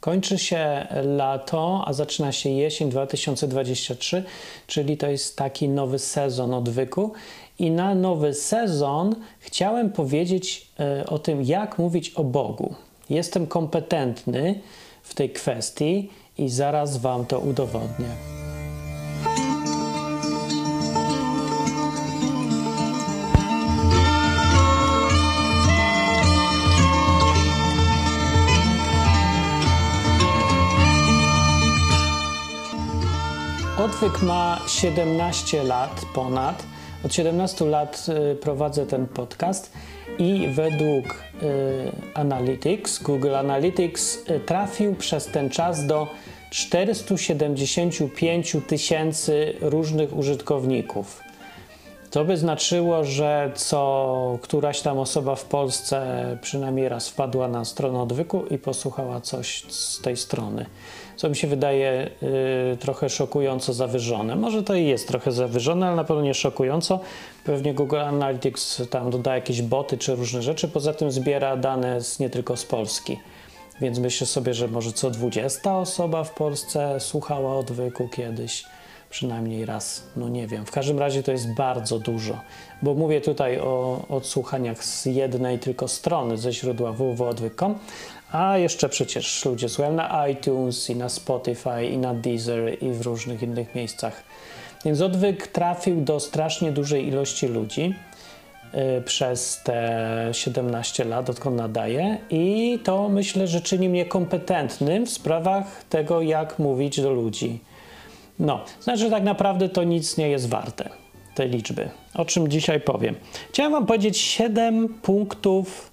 Kończy się lato, a zaczyna się jesień 2023, czyli to jest taki nowy sezon odwyku. I na nowy sezon chciałem powiedzieć e, o tym, jak mówić o Bogu. Jestem kompetentny w tej kwestii i zaraz Wam to udowodnię. Odwyk ma 17 lat ponad. Od 17 lat y, prowadzę ten podcast i według y, Analytics, Google Analytics y, trafił przez ten czas do 475 tysięcy różnych użytkowników. To by znaczyło, że co któraś tam osoba w Polsce przynajmniej raz wpadła na stronę odwyku i posłuchała coś z tej strony. Co mi się wydaje y, trochę szokująco zawyżone. Może to i jest trochę zawyżone, ale na pewno nie szokująco. Pewnie Google Analytics tam doda jakieś boty czy różne rzeczy. Poza tym zbiera dane z, nie tylko z Polski. Więc myślę sobie, że może co 20 osoba w Polsce słuchała odwyku kiedyś przynajmniej raz, no nie wiem. W każdym razie to jest bardzo dużo, bo mówię tutaj o odsłuchaniach z jednej tylko strony ze źródła www.odwyk.com, a jeszcze przecież ludzie słuchają na iTunes i na Spotify i na Deezer i w różnych innych miejscach. Więc odwyk trafił do strasznie dużej ilości ludzi yy, przez te 17 lat, odkąd nadaję i to myślę, że czyni mnie kompetentnym w sprawach tego, jak mówić do ludzi no, znaczy, tak naprawdę to nic nie jest warte, te liczby, o czym dzisiaj powiem. Chciałem Wam powiedzieć 7 punktów,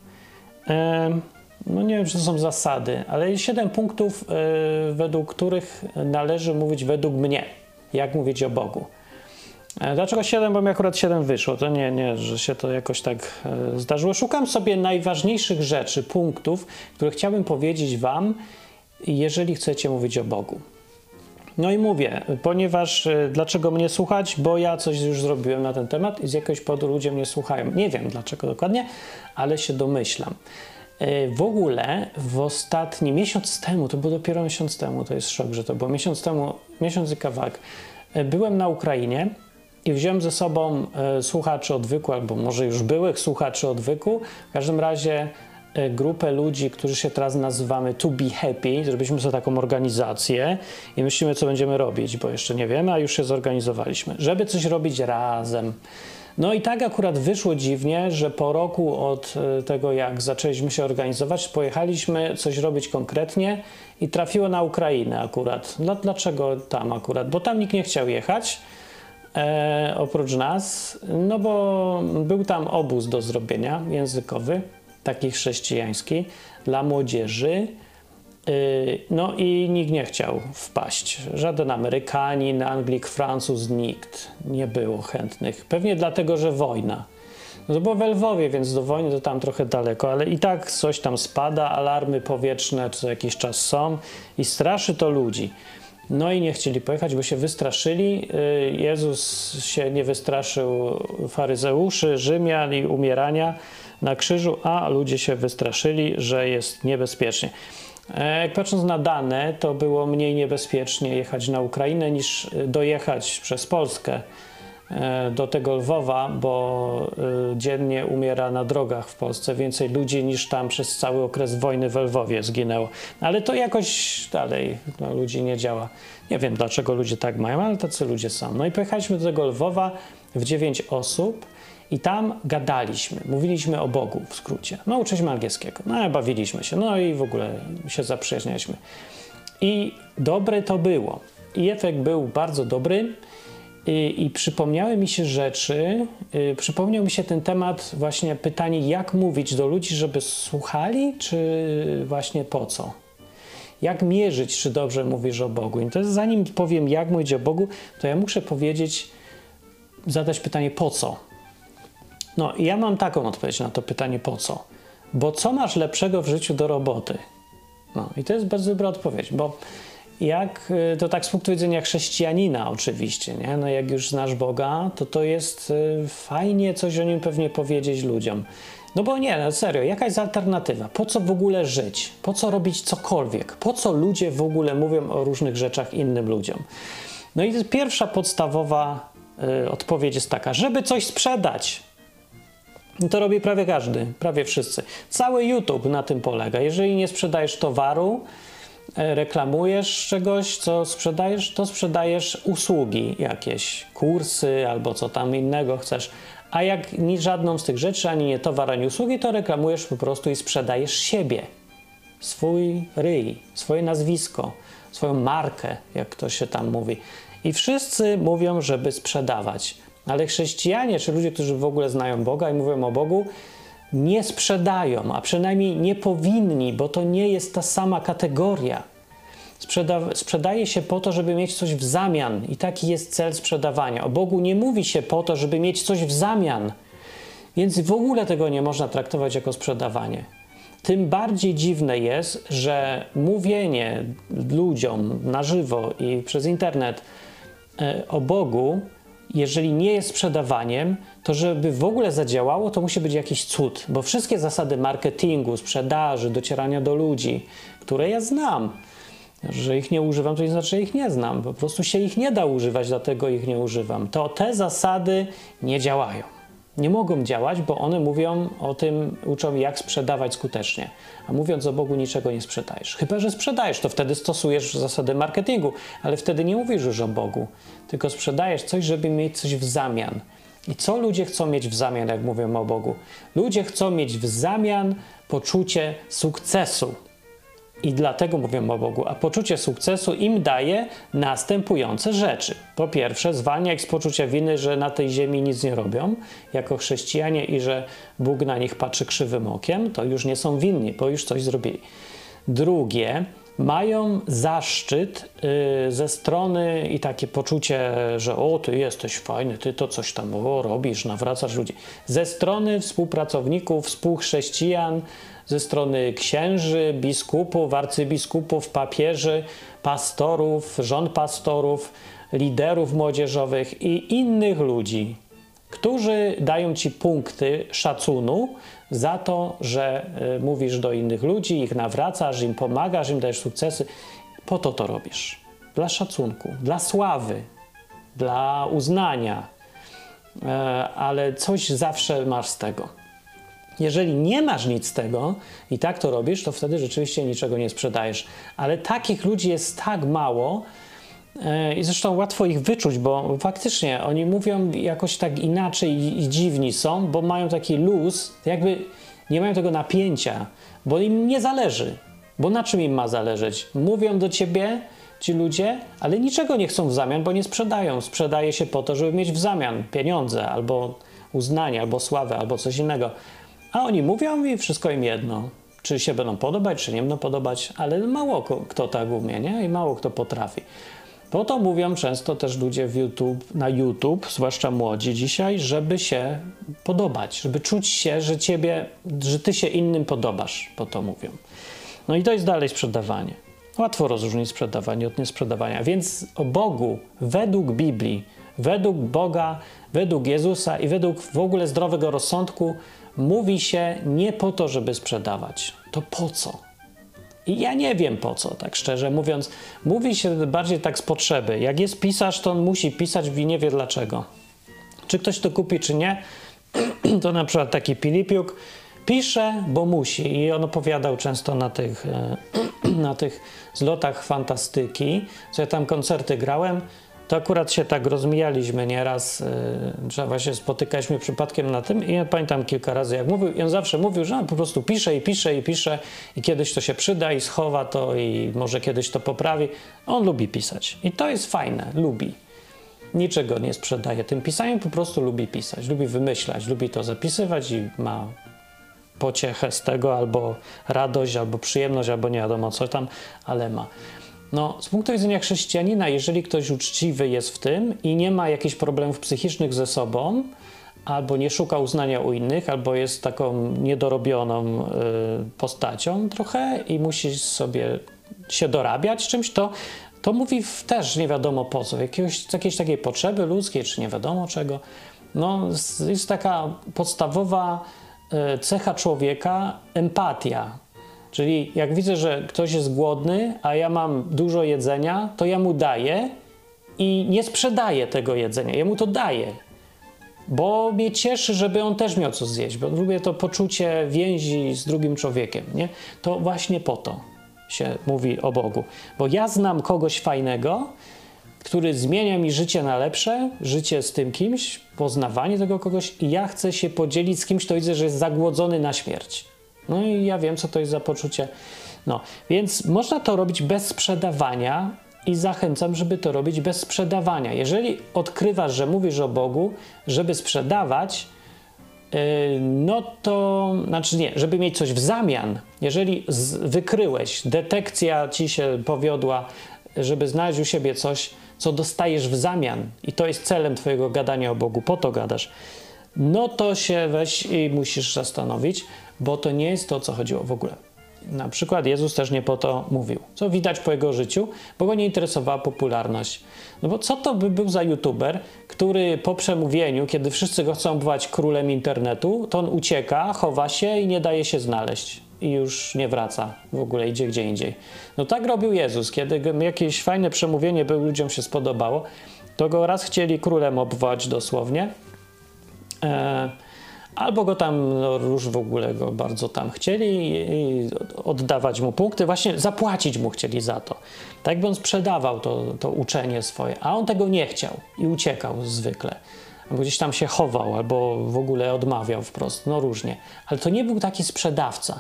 no nie wiem, czy to są zasady, ale 7 punktów, e, według których należy mówić według mnie, jak mówić o Bogu. E, dlaczego 7? Bo mi akurat 7 wyszło. To nie, nie, że się to jakoś tak e, zdarzyło. Szukam sobie najważniejszych rzeczy, punktów, które chciałbym powiedzieć Wam, jeżeli chcecie mówić o Bogu. No i mówię, ponieważ dlaczego mnie słuchać? Bo ja coś już zrobiłem na ten temat i z jakiegoś powodu ludzie mnie słuchają. Nie wiem dlaczego dokładnie, ale się domyślam. Y, w ogóle w ostatni miesiąc temu, to było dopiero miesiąc temu, to jest szok, że to było miesiąc temu, miesiąc i kawałek, y, byłem na Ukrainie i wziąłem ze sobą słuchaczy odwyku, albo może już byłych słuchaczy odwyku. W każdym razie E, grupę ludzi, którzy się teraz nazywamy To Be Happy. Zrobiliśmy sobie taką organizację i myślimy, co będziemy robić, bo jeszcze nie wiemy, a już się zorganizowaliśmy, żeby coś robić razem. No i tak akurat wyszło dziwnie, że po roku od e, tego, jak zaczęliśmy się organizować, pojechaliśmy coś robić konkretnie i trafiło na Ukrainę akurat. Dlaczego tam akurat? Bo tam nikt nie chciał jechać. E, oprócz nas, no bo był tam obóz do zrobienia językowy, taki chrześcijański dla młodzieży. Y, no i nikt nie chciał wpaść. Żaden Amerykanin, Anglik, Francuz, nikt nie było chętnych. Pewnie dlatego, że wojna. No to było w Lwowie, więc do wojny to tam trochę daleko, ale i tak coś tam spada, alarmy powietrzne co jakiś czas są i straszy to ludzi. No i nie chcieli pojechać, bo się wystraszyli. Y, Jezus się nie wystraszył faryzeuszy, Rzymian i umierania na krzyżu, a ludzie się wystraszyli, że jest niebezpiecznie. E, jak patrząc na dane, to było mniej niebezpiecznie jechać na Ukrainę niż dojechać przez Polskę e, do tego Lwowa, bo e, dziennie umiera na drogach w Polsce więcej ludzi niż tam przez cały okres wojny w Lwowie zginęło. Ale to jakoś dalej no, ludzi nie działa. Nie wiem dlaczego ludzie tak mają, ale tacy ludzie są. No i pojechaliśmy do tego Lwowa w dziewięć osób. I tam gadaliśmy, mówiliśmy o Bogu w skrócie. No, uczyliśmy angielskiego, no bawiliśmy się, no i w ogóle się zaprzyjaźnialiśmy. I dobre to było. I efekt był bardzo dobry. I, I, przypomniały mi się rzeczy, y, przypomniał mi się ten temat, właśnie pytanie, jak mówić do ludzi, żeby słuchali, czy właśnie po co? Jak mierzyć, czy dobrze mówisz o Bogu? I to jest, zanim powiem, jak mówić o Bogu, to ja muszę powiedzieć, zadać pytanie, po co? No, ja mam taką odpowiedź na to pytanie, po co? Bo co masz lepszego w życiu do roboty? No, i to jest bardzo dobra odpowiedź, bo jak, y, to tak z punktu widzenia chrześcijanina oczywiście, nie? No jak już znasz Boga, to to jest y, fajnie coś o nim pewnie powiedzieć ludziom. No bo nie, no serio, jaka jest alternatywa? Po co w ogóle żyć? Po co robić cokolwiek? Po co ludzie w ogóle mówią o różnych rzeczach innym ludziom? No i pierwsza podstawowa y, odpowiedź jest taka, żeby coś sprzedać. To robi prawie każdy, prawie wszyscy. Cały YouTube na tym polega. Jeżeli nie sprzedajesz towaru, y, reklamujesz czegoś, co sprzedajesz, to sprzedajesz usługi jakieś, kursy albo co tam innego chcesz. A jak ni żadną z tych rzeczy, ani nie towar, ani usługi, to reklamujesz po prostu i sprzedajesz siebie. Swój ryj, swoje nazwisko, swoją markę, jak to się tam mówi. I wszyscy mówią, żeby sprzedawać. Ale chrześcijanie, czy ludzie, którzy w ogóle znają Boga i mówią o Bogu, nie sprzedają, a przynajmniej nie powinni, bo to nie jest ta sama kategoria. Sprzeda sprzedaje się po to, żeby mieć coś w zamian, i taki jest cel sprzedawania. O Bogu nie mówi się po to, żeby mieć coś w zamian, więc w ogóle tego nie można traktować jako sprzedawanie. Tym bardziej dziwne jest, że mówienie ludziom na żywo i przez internet e, o Bogu, jeżeli nie jest sprzedawaniem, to żeby w ogóle zadziałało, to musi być jakiś cud, bo wszystkie zasady marketingu, sprzedaży, docierania do ludzi, które ja znam, że ich nie używam, to nie znaczy, że ich nie znam. Po prostu się ich nie da używać, dlatego ich nie używam. To te zasady nie działają. Nie mogą działać, bo one mówią o tym, uczą jak sprzedawać skutecznie. A mówiąc o Bogu, niczego nie sprzedajesz. Chyba, że sprzedajesz, to wtedy stosujesz zasady marketingu, ale wtedy nie mówisz już o Bogu, tylko sprzedajesz coś, żeby mieć coś w zamian. I co ludzie chcą mieć w zamian, jak mówią o Bogu? Ludzie chcą mieć w zamian poczucie sukcesu. I dlatego mówią o Bogu, a poczucie sukcesu im daje następujące rzeczy. Po pierwsze, zwalnia ich z poczucia winy, że na tej ziemi nic nie robią jako chrześcijanie i że Bóg na nich patrzy krzywym okiem, to już nie są winni, bo już coś zrobili. Drugie, mają zaszczyt y, ze strony i takie poczucie, że o, ty jesteś fajny, ty to coś tam o, robisz, nawracasz ludzi. Ze strony współpracowników, współchrześcijan, ze strony księży, biskupów, arcybiskupów, papieży, pastorów, żon pastorów, liderów młodzieżowych i innych ludzi, którzy dają ci punkty szacunu za to, że y, mówisz do innych ludzi, ich nawracasz, im pomagasz, im dajesz sukcesy. Po to to robisz. Dla szacunku, dla sławy, dla uznania, e, ale coś zawsze masz z tego. Jeżeli nie masz nic z tego i tak to robisz, to wtedy rzeczywiście niczego nie sprzedajesz. Ale takich ludzi jest tak mało e, i zresztą łatwo ich wyczuć, bo faktycznie oni mówią jakoś tak inaczej i dziwni są, bo mają taki luz, jakby nie mają tego napięcia, bo im nie zależy. Bo na czym im ma zależeć? Mówią do ciebie ci ludzie, ale niczego nie chcą w zamian, bo nie sprzedają. Sprzedaje się po to, żeby mieć w zamian pieniądze albo uznanie, albo sławę, albo coś innego. A oni mówią i wszystko im jedno. Czy się będą podobać, czy nie będą podobać, ale mało kto tak umie, nie? I mało kto potrafi. Po to mówią często też ludzie YouTube, na YouTube, zwłaszcza młodzi dzisiaj, żeby się podobać, żeby czuć się, że ciebie, że ty się innym podobasz, po to mówią. No i to jest dalej sprzedawanie. Łatwo rozróżnić sprzedawanie od niesprzedawania. Więc o Bogu według Biblii, według Boga, według Jezusa i według w ogóle zdrowego rozsądku mówi się nie po to, żeby sprzedawać. To po co? I ja nie wiem po co, tak szczerze mówiąc. Mówi się bardziej tak z potrzeby. Jak jest pisarz, to on musi pisać i nie wie dlaczego. Czy ktoś to kupi, czy nie, to na przykład taki Pilipiuk pisze, bo musi. I on opowiadał często na tych, e, na tych zlotach fantastyki, co ja tam koncerty grałem, to akurat się tak rozmijaliśmy nieraz, yy, że właśnie spotykaliśmy przypadkiem na tym i ja pamiętam kilka razy jak mówił i on zawsze mówił, że on po prostu pisze i pisze i pisze i kiedyś to się przyda i schowa to i może kiedyś to poprawi. On lubi pisać i to jest fajne, lubi. Niczego nie sprzedaje tym pisaniem, po prostu lubi pisać, lubi wymyślać, lubi to zapisywać i ma pociechę z tego, albo radość, albo przyjemność, albo nie wiadomo co tam, ale ma. No, z punktu widzenia chrześcijanina, jeżeli ktoś uczciwy jest w tym i nie ma jakichś problemów psychicznych ze sobą, albo nie szuka uznania u innych, albo jest taką niedorobioną y, postacią trochę i musi sobie się dorabiać czymś, to, to mówi też nie wiadomo po co, jakiegoś, jakiejś takiej potrzeby ludzkiej, czy nie wiadomo czego. No, jest taka podstawowa e, cecha człowieka empatia. Czyli jak widzę, że ktoś jest głodny, a ja mam dużo jedzenia, to ja mu daję i nie sprzedaję tego jedzenia. Ja mu to daję, bo mnie cieszy, żeby on też miał co zjeść, bo lubię to poczucie więzi z drugim człowiekiem. Nie? To właśnie po to się mówi o Bogu. Bo ja znam kogoś fajnego, który zmienia mi życie na lepsze, życie z tym kimś, poznawanie tego kogoś i ja chcę się podzielić z kimś, kto widzę, że jest zagłodzony na śmierć. No i ja wiem, co to jest za poczucie. No, więc można to robić bez sprzedawania i zachęcam, żeby to robić bez sprzedawania. Jeżeli odkrywasz, że mówisz o Bogu, żeby sprzedawać, yy, no to znaczy nie, żeby mieć coś w zamian. Jeżeli wykryłeś, detekcja ci się powiodła, żeby znaleźć u siebie coś, co dostajesz w zamian, i to jest celem Twojego gadania o Bogu, po to gadasz, no to się weź i musisz zastanowić, bo to nie jest to, co chodziło w ogóle. Na przykład Jezus też nie po to mówił, co widać po jego życiu, bo go nie interesowała popularność. No bo co to by był za youtuber, który po przemówieniu, kiedy wszyscy go chcą bywać królem internetu, to on ucieka, chowa się i nie daje się znaleźć i już nie wraca w ogóle, idzie gdzie indziej. No tak robił Jezus, kiedy jakieś fajne przemówienie był, ludziom się spodobało, to go raz chcieli królem obwołać dosłownie, e, albo go tam, no już w ogóle go bardzo tam chcieli i oddawać mu punkty, właśnie zapłacić mu chcieli za to. Tak by on sprzedawał to, to uczenie swoje, a on tego nie chciał i uciekał zwykle. Albo gdzieś tam się chował, albo w ogóle odmawiał wprost, no różnie. Ale to nie był taki sprzedawca.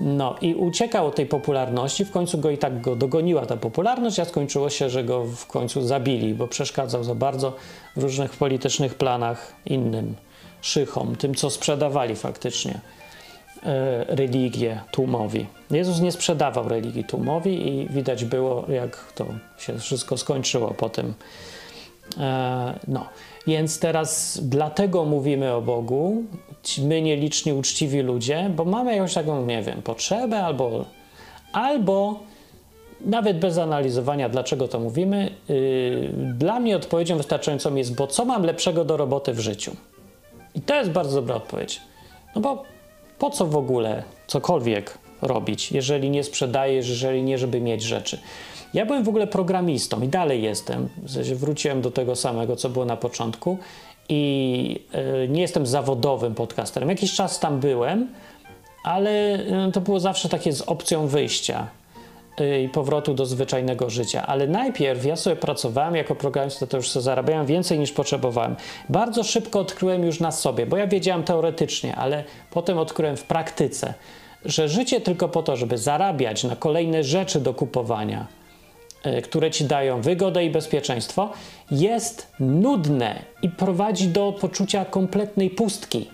No i uciekał od tej popularności, w końcu go i tak go dogoniła ta popularność, a skończyło się, że go w końcu zabili, bo przeszkadzał za bardzo w różnych politycznych planach innym szychom, tym co sprzedawali faktycznie e, religię tłumowi. Jezus nie sprzedawał religii tłumowi i widać było, jak to się wszystko skończyło po tym. E, no, więc teraz dlatego mówimy o Bogu, my nieliczni, uczciwi ludzie, bo mamy jakąś taką, nie wiem, potrzebę albo, albo nawet bez analizowania, dlaczego to mówimy, yy, dla mnie odpowiedzią wystarczającą jest, bo co mam lepszego do roboty w życiu? I to jest bardzo dobra odpowiedź. No bo po co w ogóle cokolwiek robić, jeżeli nie sprzedajesz, jeżeli nie, żeby mieć rzeczy? Ja byłem w ogóle programistą i dalej jestem. Wróciłem do tego samego, co było na początku i y, nie jestem zawodowym podcasterem. Jakiś czas tam byłem, ale y, to było zawsze takie z opcją wyjścia i powrotu do zwyczajnego życia. Ale najpierw ja sobie pracowałem jako programista, to już sobie zarabiałem więcej niż potrzebowałem. Bardzo szybko odkryłem już na sobie, bo ja wiedziałem teoretycznie, ale potem odkryłem w praktyce, że życie tylko po to, żeby zarabiać na kolejne rzeczy do kupowania E, które ci dają wygodę i bezpieczeństwo, jest nudne i prowadzi do poczucia kompletnej pustki.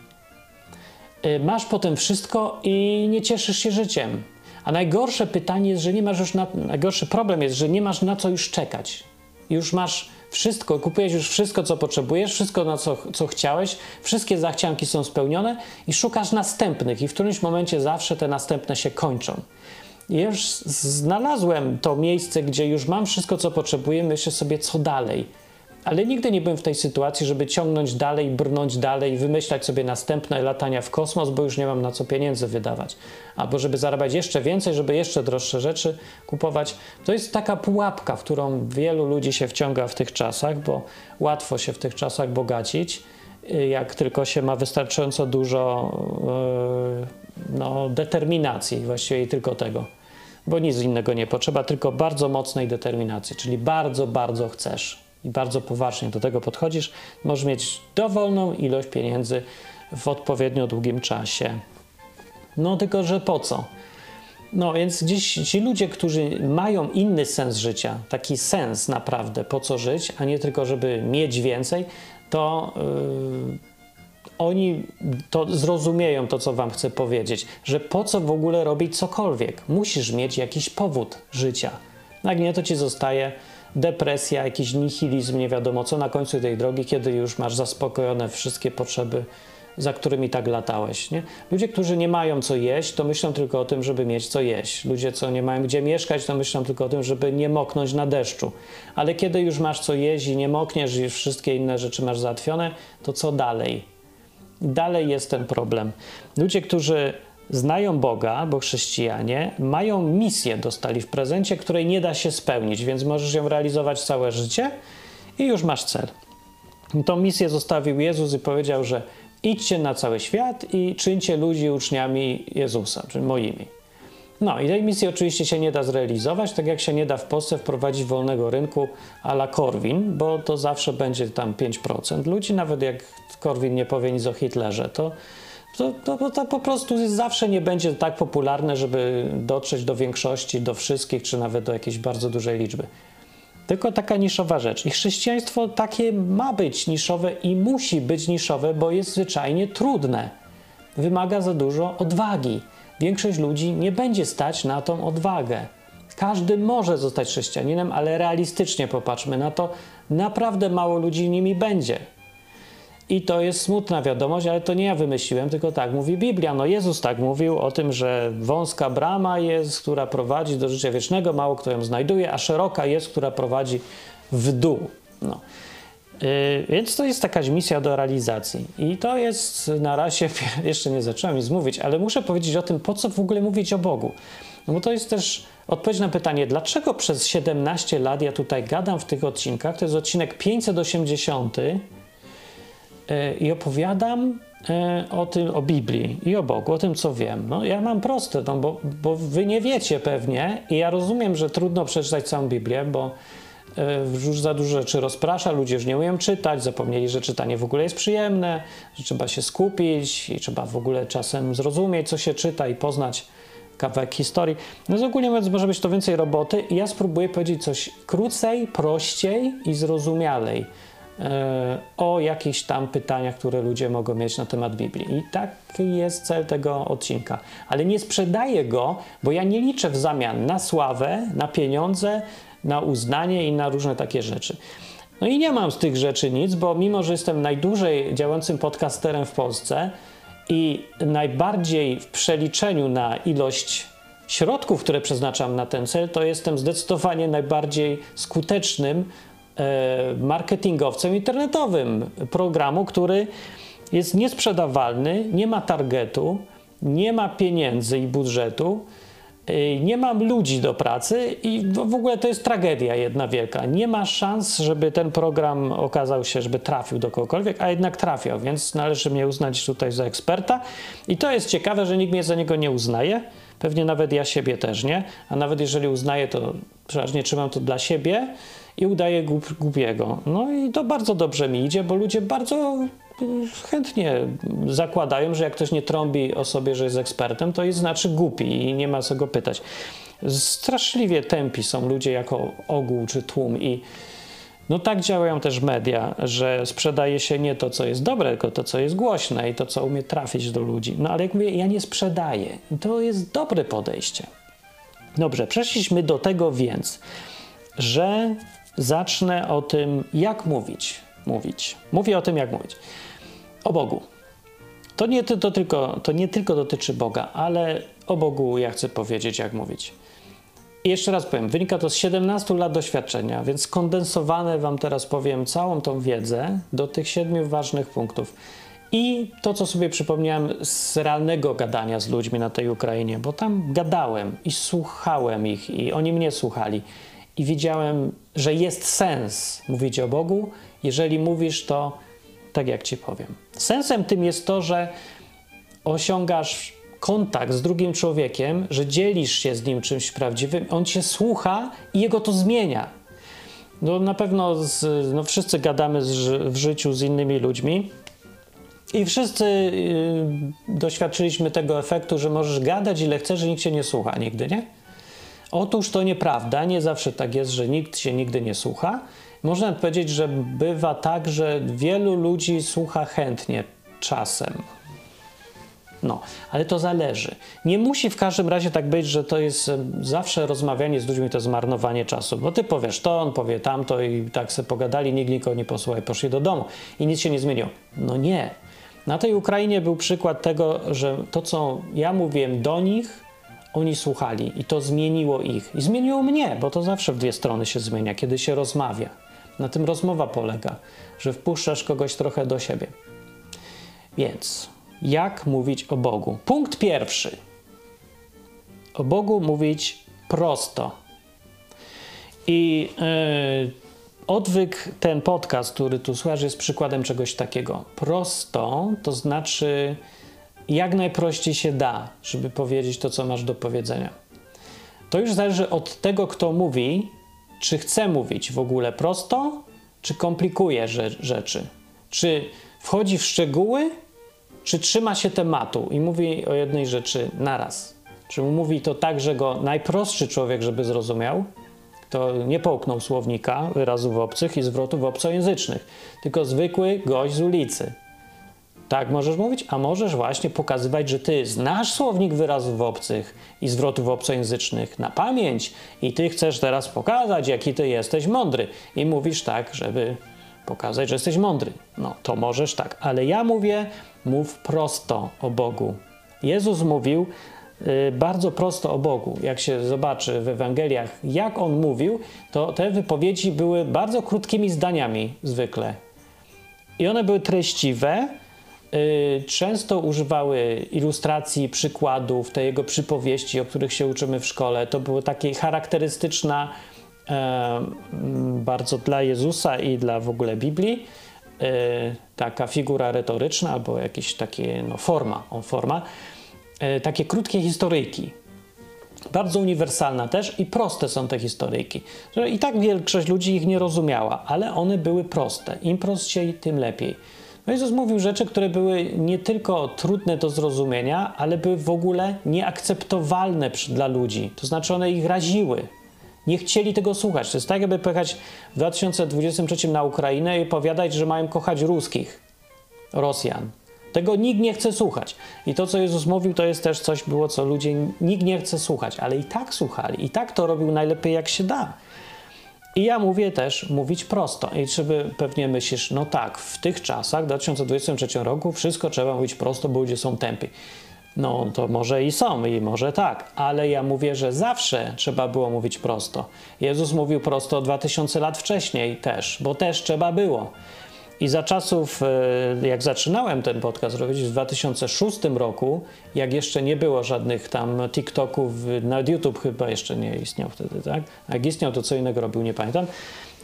E, masz potem wszystko i nie cieszysz się życiem. A najgorsze pytanie jest, że nie masz już na, najgorszy problem jest, że nie masz na co już czekać. Już masz wszystko, kupujesz już wszystko, co potrzebujesz, wszystko, na co, co chciałeś, wszystkie zachcianki są spełnione i szukasz następnych, i w którymś momencie zawsze te następne się kończą już znalazłem to miejsce, gdzie już mam wszystko, co potrzebuję, myślę sobie, co dalej. Ale nigdy nie byłem w tej sytuacji, żeby ciągnąć dalej, brnąć dalej, wymyślać sobie następne latania w kosmos, bo już nie mam na co pieniędzy wydawać. Albo żeby zarabiać jeszcze więcej, żeby jeszcze droższe rzeczy kupować. To jest taka pułapka, w którą wielu ludzi się wciąga w tych czasach, bo łatwo się w tych czasach bogacić, jak tylko się ma wystarczająco dużo yy, no, determinacji, właściwie tylko tego bo nic innego nie potrzeba, tylko bardzo mocnej determinacji, czyli bardzo, bardzo chcesz i bardzo poważnie do tego podchodzisz, możesz mieć dowolną ilość pieniędzy w odpowiednio długim czasie. No tylko, że po co? No więc gdzieś ci ludzie, którzy mają inny sens życia, taki sens naprawdę, po co żyć, a nie tylko, żeby mieć więcej, to yy, oni to zrozumieją to, co wam chcę powiedzieć, że po co w ogóle robić cokolwiek? Musisz mieć jakiś powód życia. Jak nie, to ci zostaje depresja, jakiś nihilizm, nie wiadomo co na końcu tej drogi, kiedy już masz zaspokojone wszystkie potrzeby, za którymi tak latałeś. Nie? Ludzie, którzy nie mają co jeść, to myślą tylko o tym, żeby mieć co jeść. Ludzie, co nie mają gdzie mieszkać, to myślą tylko o tym, żeby nie moknąć na deszczu. Ale kiedy już masz co jeść i nie mokniesz i wszystkie inne rzeczy masz załatwione, to co dalej? dalej jest ten problem. Ludzie, którzy znają Boga albo chrześcijanie, mają misję, dostali w prezencie, której nie da się spełnić, więc możesz ją realizować całe życie i już masz cel. Tą misję zostawił Jezus i powiedział, że idźcie na cały świat i czyńcie ludzi uczniami Jezusa, czyli moimi. No i tej misji oczywiście się nie da zrealizować, tak jak się nie da w Polsce wprowadzić wolnego rynku a la Korwin, bo to zawsze będzie tam 5% ludzi, nawet jak Korwin nie powie nic o Hitlerze, to, to, to, to po prostu zawsze nie będzie tak popularne, żeby dotrzeć do większości, do wszystkich, czy nawet do jakiejś bardzo dużej liczby. Tylko taka niszowa rzecz. I chrześcijaństwo takie ma być niszowe i musi być niszowe, bo jest zwyczajnie trudne. Wymaga za dużo odwagi. Większość ludzi nie będzie stać na tą odwagę. Każdy może zostać chrześcijaninem, ale realistycznie popatrzmy na to, naprawdę mało ludzi nimi będzie. I to jest smutna wiadomość, ale to nie ja wymyśliłem, tylko tak mówi Biblia. No Jezus tak mówił o tym, że wąska brama jest, która prowadzi do życia wiecznego, mało kto ją znajduje, a szeroka jest, która prowadzi w dół. No. Yy, więc to jest jakaś misja do realizacji. I to jest na razie, jeszcze nie zacząłem nic mówić, ale muszę powiedzieć o tym, po co w ogóle mówić o Bogu. No bo to jest też odpowiedź na pytanie, dlaczego przez 17 lat ja tutaj gadam w tych odcinkach. To jest odcinek 580 E, i opowiadam e, o tym, o Biblii i o Bogu, o tym, co wiem. No, ja mam proste, no, bo, bo wy nie wiecie pewnie i ja rozumiem, że trudno przeczytać całą Biblię, bo e, już za dużo rzeczy rozprasza, ludzie już nie umieją czytać, zapomnieli, że czytanie w ogóle jest przyjemne, że trzeba się skupić i trzeba w ogóle czasem zrozumieć, co się czyta i poznać kawałek historii. No z ogólnie mówiąc, może być to więcej roboty i ja spróbuję powiedzieć coś krócej, prościej i zrozumialej o jakichś tam pytaniach, które ludzie mogą mieć na temat Biblii. I taki jest cel tego odcinka. Ale nie sprzedaję go, bo ja nie liczę w zamian na sławę, na pieniądze, na uznanie i na różne takie rzeczy. No i nie mam z tych rzeczy nic, bo mimo, że jestem najdłużej działającym podcasterem w Polsce i najbardziej w przeliczeniu na ilość środków, które przeznaczam na ten cel, to jestem zdecydowanie najbardziej skutecznym E, marketingowcem internetowym programu, który jest niesprzedawalny, nie ma targetu, nie ma pieniędzy i budżetu, e, nie mam ludzi do pracy i w ogóle to jest tragedia jedna wielka. Nie ma szans, żeby ten program okazał się, żeby trafił do kogokolwiek, a jednak trafiał, więc należy mnie uznać tutaj za eksperta. I to jest ciekawe, że nikt mnie za niego nie uznaje. Pewnie nawet ja siebie też nie, a nawet jeżeli uznaję, to przeważnie trzymam to dla siebie i udaje głupiego. No i to bardzo dobrze mi idzie, bo ludzie bardzo chętnie zakładają, że jak ktoś nie trąbi o sobie, że jest ekspertem, to jest znaczy głupi i nie ma co go pytać. Straszliwie tępi są ludzie jako ogół czy tłum i no tak działają też media, że sprzedaje się nie to, co jest dobre, tylko to, co jest głośne i to, co umie trafić do ludzi. No ale jak mówię, ja nie sprzedaję. To jest dobre podejście. Dobrze, przeszliśmy do tego więc, że zacznę o tym, jak mówić. Mówić. Mówię o tym, jak mówić. O Bogu. To nie, to, tylko, to nie tylko dotyczy Boga, ale o Bogu ja chcę powiedzieć, jak mówić. I jeszcze raz powiem, wynika to z 17 lat doświadczenia, więc skondensowane Wam teraz powiem całą tą wiedzę do tych siedmiu ważnych punktów. I to, co sobie przypomniałem z realnego gadania z ludźmi na tej Ukrainie, bo tam gadałem i słuchałem ich, i oni mnie słuchali i widziałem, że jest sens mówić o Bogu, jeżeli mówisz to tak, jak ci powiem. Sensem tym jest to, że osiągasz kontakt z drugim człowiekiem, że dzielisz się z nim czymś prawdziwym, on cię słucha i jego to zmienia. No, na pewno z, no, wszyscy gadamy z, w życiu z innymi ludźmi. I wszyscy y, doświadczyliśmy tego efektu, że możesz gadać ile chcesz, że nikt cię nie słucha nigdy, nie? Otóż to nieprawda, nie zawsze tak jest, że nikt się nigdy nie słucha. Można powiedzieć, że bywa tak, że wielu ludzi słucha chętnie czasem. No, ale to zależy. Nie musi w każdym razie tak być, że to jest zawsze rozmawianie z ludźmi to zmarnowanie czasu, bo ty powiesz to, on powie tamto i tak sobie pogadali, nikt nikogo nie posłuchał poszli do domu i nic się nie zmieniło. No nie. Na tej Ukrainie był przykład tego, że to, co ja mówiłem do nich, oni słuchali i to zmieniło ich. I zmieniło mnie, bo to zawsze w dwie strony się zmienia, kiedy się rozmawia. Na tym rozmowa polega, że wpuszczasz kogoś trochę do siebie. Więc jak mówić o Bogu? Punkt pierwszy. O Bogu mówić prosto. I yy, odwyk, ten podcast, który tu słuchasz, jest przykładem czegoś takiego. Prosto to znaczy jak najprościej się da, żeby powiedzieć to, co masz do powiedzenia. To już zależy od tego, kto mówi, czy chce mówić w ogóle prosto, czy komplikuje rzeczy. Czy wchodzi w szczegóły, czy trzyma się tematu i mówi o jednej rzeczy naraz. Czy mówi to tak, że go najprostszy człowiek, żeby zrozumiał, to nie połknął słownika wyrazów obcych i zwrotów obcojęzycznych, tylko zwykły gość z ulicy. Tak możesz mówić, a możesz właśnie pokazywać, że ty znasz słownik wyrazów obcych i zwrotów obcojęzycznych na pamięć i ty chcesz teraz pokazać, jaki ty jesteś mądry. I mówisz tak, żeby pokazać, że jesteś mądry. No to możesz tak, ale ja mówię, mów prosto o Bogu. Jezus mówił y, bardzo prosto o Bogu. Jak się zobaczy w Ewangeliach, jak on mówił, to te wypowiedzi były bardzo krótkimi zdaniami zwykle. I one były treściwe, często używały ilustracji, przykładów, te jego przypowieści, o których się uczymy w szkole. To była taka charakterystyczna bardzo dla Jezusa i dla w ogóle Biblii e, taka figura retoryczna albo jakieś takie no, forma, on forma, e, takie krótkie historyjki. Bardzo uniwersalna też i proste są te historyjki. I tak większość ludzi ich nie rozumiała, ale one były proste. Im prościej, tym lepiej. No Jezus mówił rzeczy, które były nie tylko trudne do zrozumienia, ale były w ogóle nieakceptowalne dla ludzi. To znaczy one ich raziły, nie chcieli tego słuchać. To jest tak, jakby pojechać w 2023 na Ukrainę i powiadać, że mają kochać ruskich, Rosjan. Tego nikt nie chce słuchać. I to, co Jezus mówił, to jest też coś było, co ludzie nikt nie chce słuchać, ale i tak słuchali, i tak to robił najlepiej, jak się da. I ja mówię też mówić prosto. I żeby pewnie myślisz, no tak, w tych czasach, w 2023 roku, wszystko trzeba mówić prosto, bo ludzie są tępi. No to może i są, i może tak, ale ja mówię, że zawsze trzeba było mówić prosto. Jezus mówił prosto 2000 lat wcześniej też, bo też trzeba było. I za czasów, e, jak zaczynałem ten podcast robić w 2006 roku, jak jeszcze nie było żadnych tam TikToków, nawet YouTube chyba jeszcze nie istniał wtedy, tak? A jak istniał, to co innego robił, nie pamiętam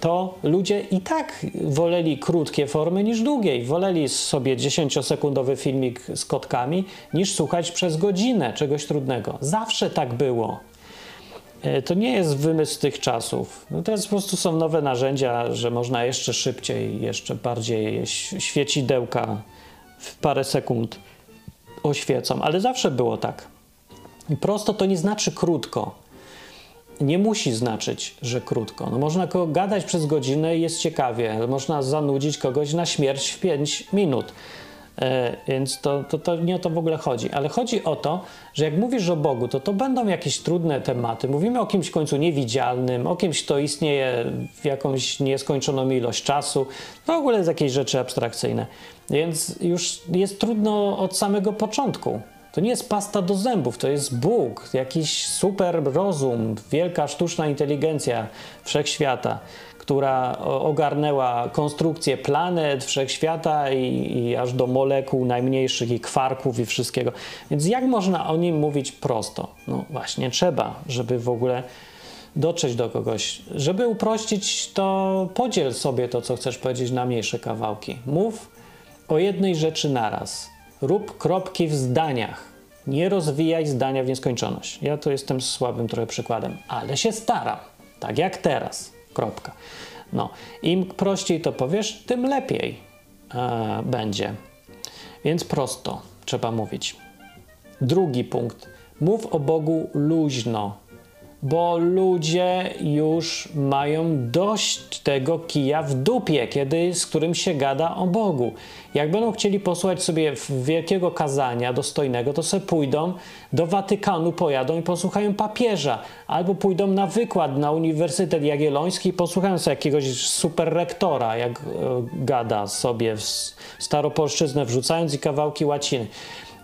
to ludzie i tak woleli krótkie formy niż długiej. Woleli sobie 10-sekundowy filmik z kotkami niż słuchać przez godzinę czegoś trudnego. Zawsze tak było. E, to nie jest wymysł tych czasów. No teraz po prostu są nowe narzędzia, że można jeszcze szybciej, jeszcze bardziej świecidełka w parę sekund oświecą, ale zawsze było tak. Prosto to nie znaczy krótko nie musi znaczyć, że krótko. No można gadać przez godzinę i jest ciekawie. Można zanudzić kogoś na śmierć w 5 minut. E, więc to, to, to, nie o to w ogóle chodzi. Ale chodzi o to, że jak mówisz o Bogu, to to będą jakieś trudne tematy. Mówimy o kimś w końcu niewidzialnym, o kimś, kto istnieje w jakąś nieskończoną ilość czasu. W ogóle jest jakieś rzeczy abstrakcyjne. Więc już jest trudno od samego początku. To nie jest pasta do zębów, to jest Bóg, jakiś super rozum, wielka sztuczna inteligencja wszechświata, która ogarnęła konstrukcję planet, wszechświata i, i aż do molekuł najmniejszych i kwarków i wszystkiego. Więc jak można o nim mówić prosto? No właśnie trzeba, żeby w ogóle dotrzeć do kogoś. Żeby uprościć, to podziel sobie to, co chcesz powiedzieć na mniejsze kawałki. Mów o jednej rzeczy naraz Rób kropki w zdaniach. Nie rozwijaj zdania w nieskończoność. Ja tu jestem słabym trochę przykładem, ale się staram. Tak jak teraz. Kropka. No, im prościej to powiesz, tym lepiej e, będzie. Więc prosto trzeba mówić. Drugi punkt. Mów o Bogu luźno bo ludzie już mają dość tego kija w dupie, kiedy, z którym się gada o Bogu. Jak będą chcieli posłuchać sobie wielkiego kazania dostojnego, to sobie pójdą do Watykanu, pojadą i posłuchają papieża, albo pójdą na wykład na Uniwersytet Jagielloński i posłuchają sobie jakiegoś super rektora, jak e, gada sobie w staropolszczyznę, wrzucając i kawałki łaciny.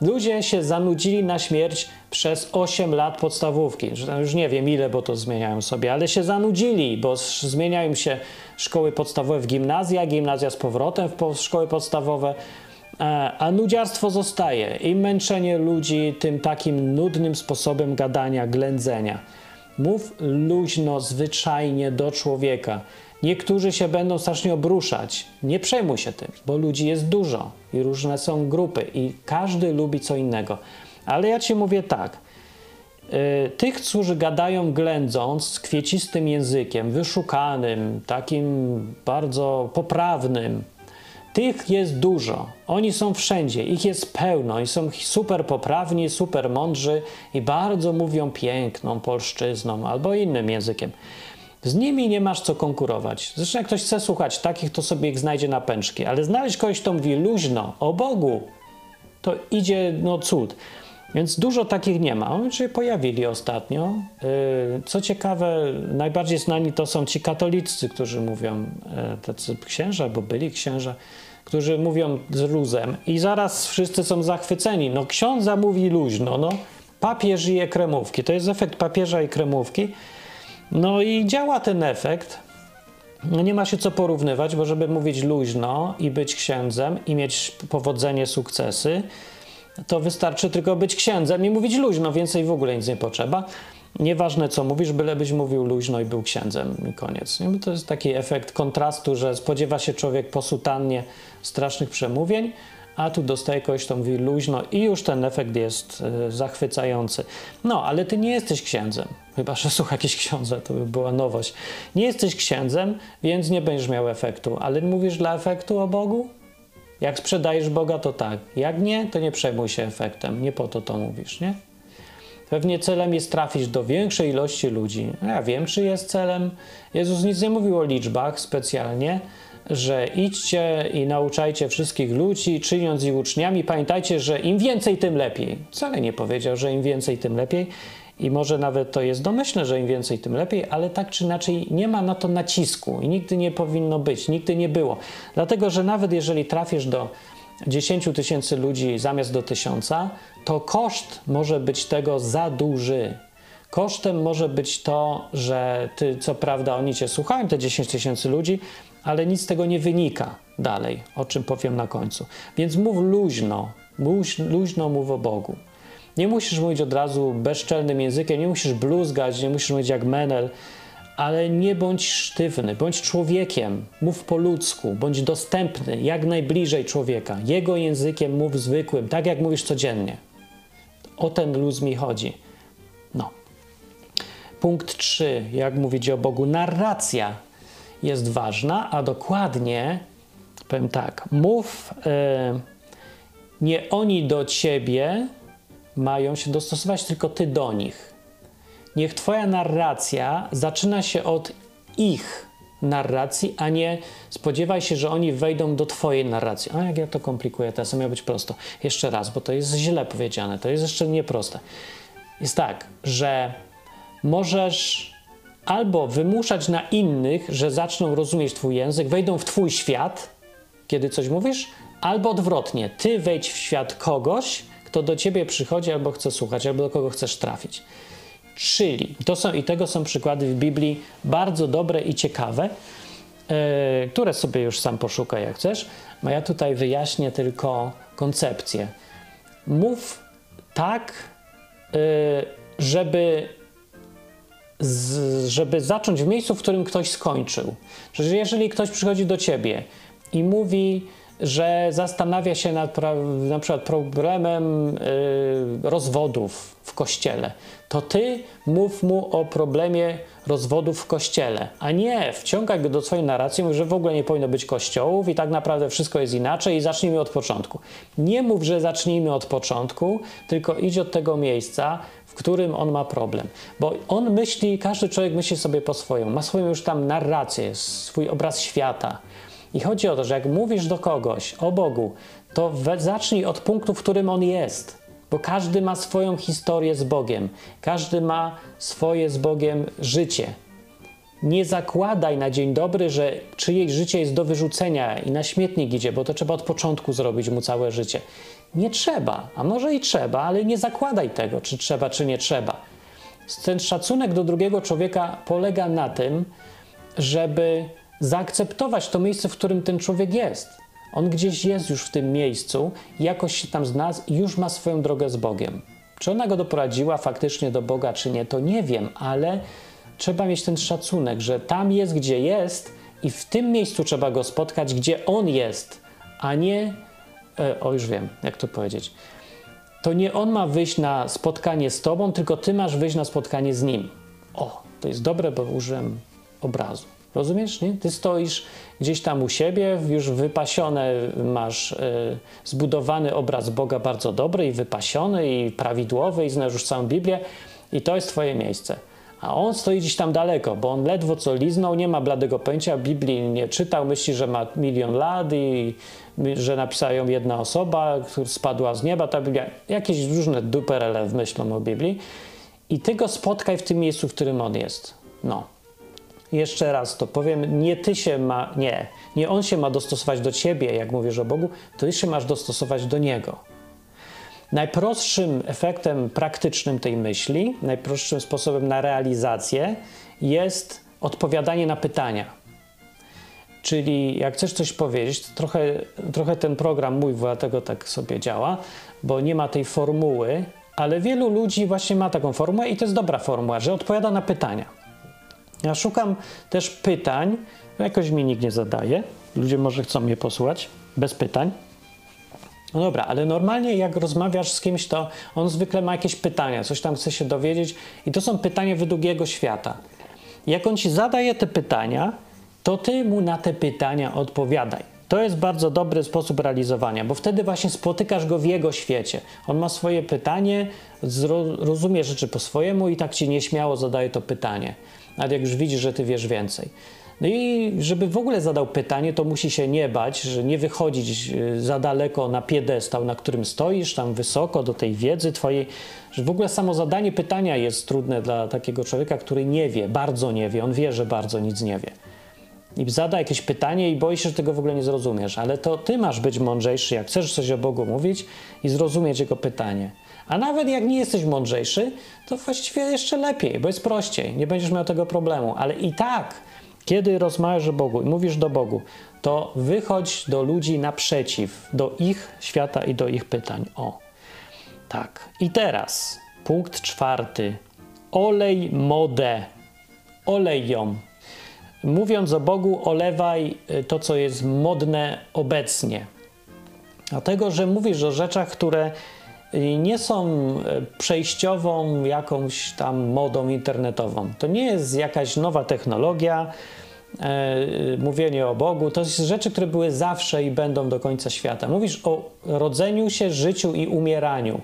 Ludzie się zanudzili na śmierć przez 8 lat podstawówki. Już nie wiem ile, bo to zmieniają sobie, ale się zanudzili, bo zmieniają się szkoły podstawowe w gimnazja, gimnazja z powrotem w szkoły podstawowe. E, a nudziarstwo zostaje i męczenie ludzi tym takim nudnym sposobem gadania, ględzenia. Mów luźno, zwyczajnie do człowieka. Niektórzy się będą strasznie obruszać. Nie przejmuj się tym, bo ludzi jest dużo i różne są grupy i każdy lubi co innego. Ale ja ci mówię tak. Y, tych, którzy gadają ględząc, kwiecistym językiem, wyszukanym, takim bardzo poprawnym, tych jest dużo. Oni są wszędzie, ich jest pełno i są super poprawni, super mądrzy i bardzo mówią piękną polszczyzną albo innym językiem. Z nimi nie masz co konkurować. Zresztą jak ktoś chce słuchać takich, to sobie ich znajdzie na pęczki, ale znaleźć kogoś, kto mówi luźno, o Bogu, to idzie no cud. Więc dużo takich nie ma. Oni się pojawili ostatnio. Y, co ciekawe, najbardziej znani to są ci katolicy, którzy mówią, e, tacy księża, bo byli księża, którzy mówią z luzem i zaraz wszyscy są zachwyceni. No ksiądza mówi luźno, no papież je kremówki. To jest efekt papieża i kremówki. No i działa ten efekt. No nie ma się co porównywać, bo żeby mówić luźno i być księdzem i mieć powodzenie, sukcesy, to wystarczy tylko być księdzem i mówić luźno, więcej w ogóle nic nie potrzeba. Nieważne co mówisz, bylebyś mówił luźno i był księdzem i koniec. To jest taki efekt kontrastu, że spodziewa się człowiek po sutannie strasznych przemówień, a tu dostaje kogoś, kto mówi luźno i już ten efekt jest y, zachwycający. No, ale ty nie jesteś księdzem, chyba, że słucha jakiś ksiądze, to by była nowość. Nie jesteś księdzem, więc nie będziesz miał efektu, ale mówisz dla efektu o Bogu? Jak sprzedajesz Boga, to tak. Jak nie, to nie przejmuj się efektem. Nie po to to mówisz, nie? Pewnie celem jest trafić do większej ilości ludzi. Ja wiem, czy jest celem. Jezus nic nie mówił o liczbach specjalnie, że idźcie i nauczajcie wszystkich ludzi, czyniąc ich uczniami. Pamiętajcie, że im więcej, tym lepiej. Wcale nie powiedział, że im więcej, tym lepiej. I może nawet to jest domyślne, że im więcej, tym lepiej, ale tak czy inaczej nie ma na to nacisku i nigdy nie powinno być, nigdy nie było. Dlatego, że nawet jeżeli trafisz do 10 tysięcy ludzi zamiast do tysiąca, to koszt może być tego za duży. Kosztem może być to, że ty, co prawda, oni cię słuchają, te 10 tysięcy ludzi, ale nic z tego nie wynika dalej, o czym powiem na końcu. Więc mów luźno, luźno mów o Bogu. Nie musisz mówić od razu bezczelnym językiem, nie musisz bluzgać, nie musisz mówić jak menel, ale nie bądź sztywny, bądź człowiekiem, mów po ludzku, bądź dostępny, jak najbliżej człowieka. Jego językiem mów zwykłym, tak jak mówisz codziennie. O ten luz mi chodzi. No. Punkt 3. Jak mówić o Bogu? Narracja jest ważna, a dokładnie powiem tak. Mów yy, nie oni do ciebie, mają się dostosować, tylko ty do nich. Niech Twoja narracja zaczyna się od ich narracji, a nie spodziewaj się, że oni wejdą do Twojej narracji. A jak ja to komplikuję, teraz miało być prosto. Jeszcze raz, bo to jest źle powiedziane, to jest jeszcze nieproste. Jest tak, że możesz albo wymuszać na innych, że zaczną rozumieć Twój język, wejdą w Twój świat, kiedy coś mówisz, albo odwrotnie, Ty wejdź w świat kogoś, kto do ciebie przychodzi albo chce słuchać, albo do kogo chcesz trafić. Czyli, to są, i tego są przykłady w Biblii bardzo dobre i ciekawe, yy, które sobie już sam poszukaj jak chcesz. A ja tutaj wyjaśnię tylko koncepcję. Mów tak, yy, żeby, z, żeby zacząć w miejscu, w którym ktoś skończył. Czyli jeżeli ktoś przychodzi do ciebie i mówi, że zastanawia się nad na przykład problemem y, rozwodów w kościele, to ty mów mu o problemie rozwodów w kościele, a nie wciągaj go do swojej narracji, że w ogóle nie powinno być kościołów i tak naprawdę wszystko jest inaczej i zacznijmy od początku. Nie mów, że zacznijmy od początku, tylko idź od tego miejsca, w którym on ma problem. Bo on myśli, każdy człowiek myśli sobie po swojemu, ma swoją już tam narrację, swój obraz świata i chodzi o to, że jak mówisz do kogoś o Bogu, to zacznij od punktu, w którym on jest. Bo każdy ma swoją historię z Bogiem, każdy ma swoje z Bogiem życie. Nie zakładaj na dzień dobry, że czyjeś życie jest do wyrzucenia i na śmietnik idzie, bo to trzeba od początku zrobić mu całe życie. Nie trzeba, a może i trzeba, ale nie zakładaj tego, czy trzeba, czy nie trzeba. Ten szacunek do drugiego człowieka polega na tym, żeby zaakceptować to miejsce, w którym ten człowiek jest. On gdzieś jest już w tym miejscu, jakoś się tam i już ma swoją drogę z Bogiem. Czy ona go doprowadziła faktycznie do Boga, czy nie, to nie wiem, ale trzeba mieć ten szacunek, że tam jest, gdzie jest i w tym miejscu trzeba go spotkać, gdzie on jest, a nie. E, o, już wiem, jak to powiedzieć. To nie on ma wyjść na spotkanie z tobą, tylko ty masz wyjść na spotkanie z nim. O, to jest dobre, bo użyłem obrazu. Rozumiesz, nie? Ty stoisz gdzieś tam u siebie, już wypasione masz y, zbudowany obraz Boga bardzo dobry i wypasiony i prawidłowy i znasz już całą Biblię i to jest twoje miejsce. A on stoi gdzieś tam daleko, bo on ledwo co liznął, nie ma bladego pojęcia, Biblii nie czytał, myśli, że ma milion lat i że napisała ją jedna osoba, która spadła z nieba, ta Biblia, jakieś różne duperele myślą o Biblii i ty go spotkaj w tym miejscu, w którym on jest. No. Jeszcze raz to powiem, nie ty się ma, nie, nie on się ma dostosować do ciebie, jak mówisz o Bogu, ty się masz dostosować do niego. Najprostszym efektem praktycznym tej myśli, najprostszym sposobem na realizację jest odpowiadanie na pytania. Czyli jak chcesz coś powiedzieć, trochę, trochę ten program mój dlatego tak sobie działa, bo nie ma tej formuły, ale wielu ludzi właśnie ma taką formułę i to jest dobra formuła, że odpowiada na pytania. Ja szukam też pytań, jakoś mi nikt nie zadaje. Ludzie może chcą mnie posłuchać bez pytań. No dobra, ale normalnie jak rozmawiasz z kimś, to on zwykle ma jakieś pytania, coś tam chce się dowiedzieć i to są pytania według jego świata. Jak on ci zadaje te pytania, to ty mu na te pytania odpowiadaj. To jest bardzo dobry sposób realizowania, bo wtedy właśnie spotykasz go w jego świecie. On ma swoje pytanie, rozumie rzeczy po swojemu i tak ci nieśmiało zadaje to pytanie. Nawet jak już widzisz, że ty wiesz więcej. No i żeby w ogóle zadał pytanie, to musi się nie bać, że nie wychodzić y, za daleko na piedestał, na którym stoisz, tam wysoko do tej wiedzy twojej, że w ogóle samo zadanie pytania jest trudne dla takiego człowieka, który nie wie, bardzo nie wie, on wie, że bardzo nic nie wie. I zada jakieś pytanie i boi się, że tego w ogóle nie zrozumiesz, ale to ty masz być mądrzejszy, jak chcesz coś o Bogu mówić i zrozumieć jego pytanie. A nawet jak nie jesteś mądrzejszy, to właściwie jeszcze lepiej, bo jest prościej, nie będziesz miał tego problemu, ale i tak kiedy rozmawiasz o Bogu i mówisz do Bogu, to wychodź do ludzi naprzeciw, do ich świata i do ich pytań. O, tak. I teraz punkt czwarty. Olej modę. Olej ją. Mówiąc o Bogu, olewaj y, to, co jest modne obecnie. Dlatego, że mówisz o rzeczach, które nie są y, przejściową jakąś tam modą internetową. To nie jest jakaś nowa technologia, e, mówienie o Bogu. To jest rzeczy, które były zawsze i będą do końca świata. Mówisz o rodzeniu się, życiu i umieraniu.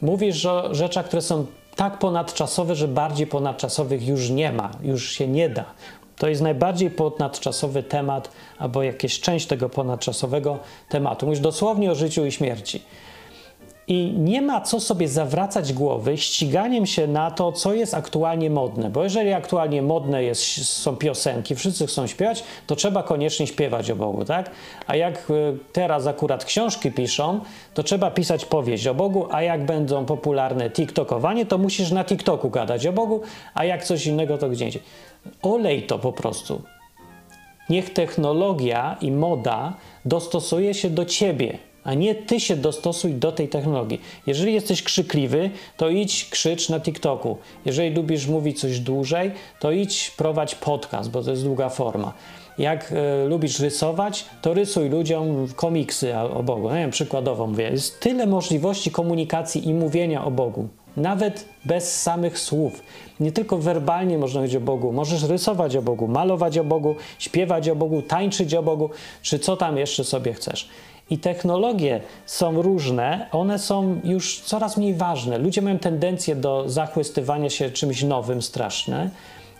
Mówisz o rzeczach, które są tak ponadczasowe, że bardziej ponadczasowych już nie ma, już się nie da. To jest najbardziej ponadczasowy temat, albo jakaś część tego ponadczasowego tematu. Mówisz dosłownie o życiu i śmierci. I nie ma co sobie zawracać głowy ściganiem się na to, co jest aktualnie modne. Bo jeżeli aktualnie modne jest, są piosenki, wszyscy chcą śpiewać, to trzeba koniecznie śpiewać o Bogu, tak? A jak e, teraz akurat książki piszą, to trzeba pisać powieść o Bogu, a jak będą popularne TikTokowanie, to musisz na TikToku gadać o Bogu, a jak coś innego, to gdzie indziej. Olej to po prostu. Niech technologia i moda dostosuje się do ciebie a nie ty się dostosuj do tej technologii. Jeżeli jesteś krzykliwy, to idź krzycz na TikToku. Jeżeli lubisz mówić coś dłużej, to idź prowadź podcast, bo to jest długa forma. Jak y, lubisz rysować, to rysuj ludziom komiksy o Bogu. Nie wiem, przykładowo mówię. Jest tyle możliwości komunikacji i mówienia o Bogu. Nawet bez samych słów. Nie tylko werbalnie można mówić o Bogu. Możesz rysować o Bogu, malować o Bogu, śpiewać o Bogu, tańczyć o Bogu, czy co tam jeszcze sobie chcesz. I technologie są różne, one są już coraz mniej ważne. Ludzie mają tendencję do zachwystywania się czymś nowym, straszne,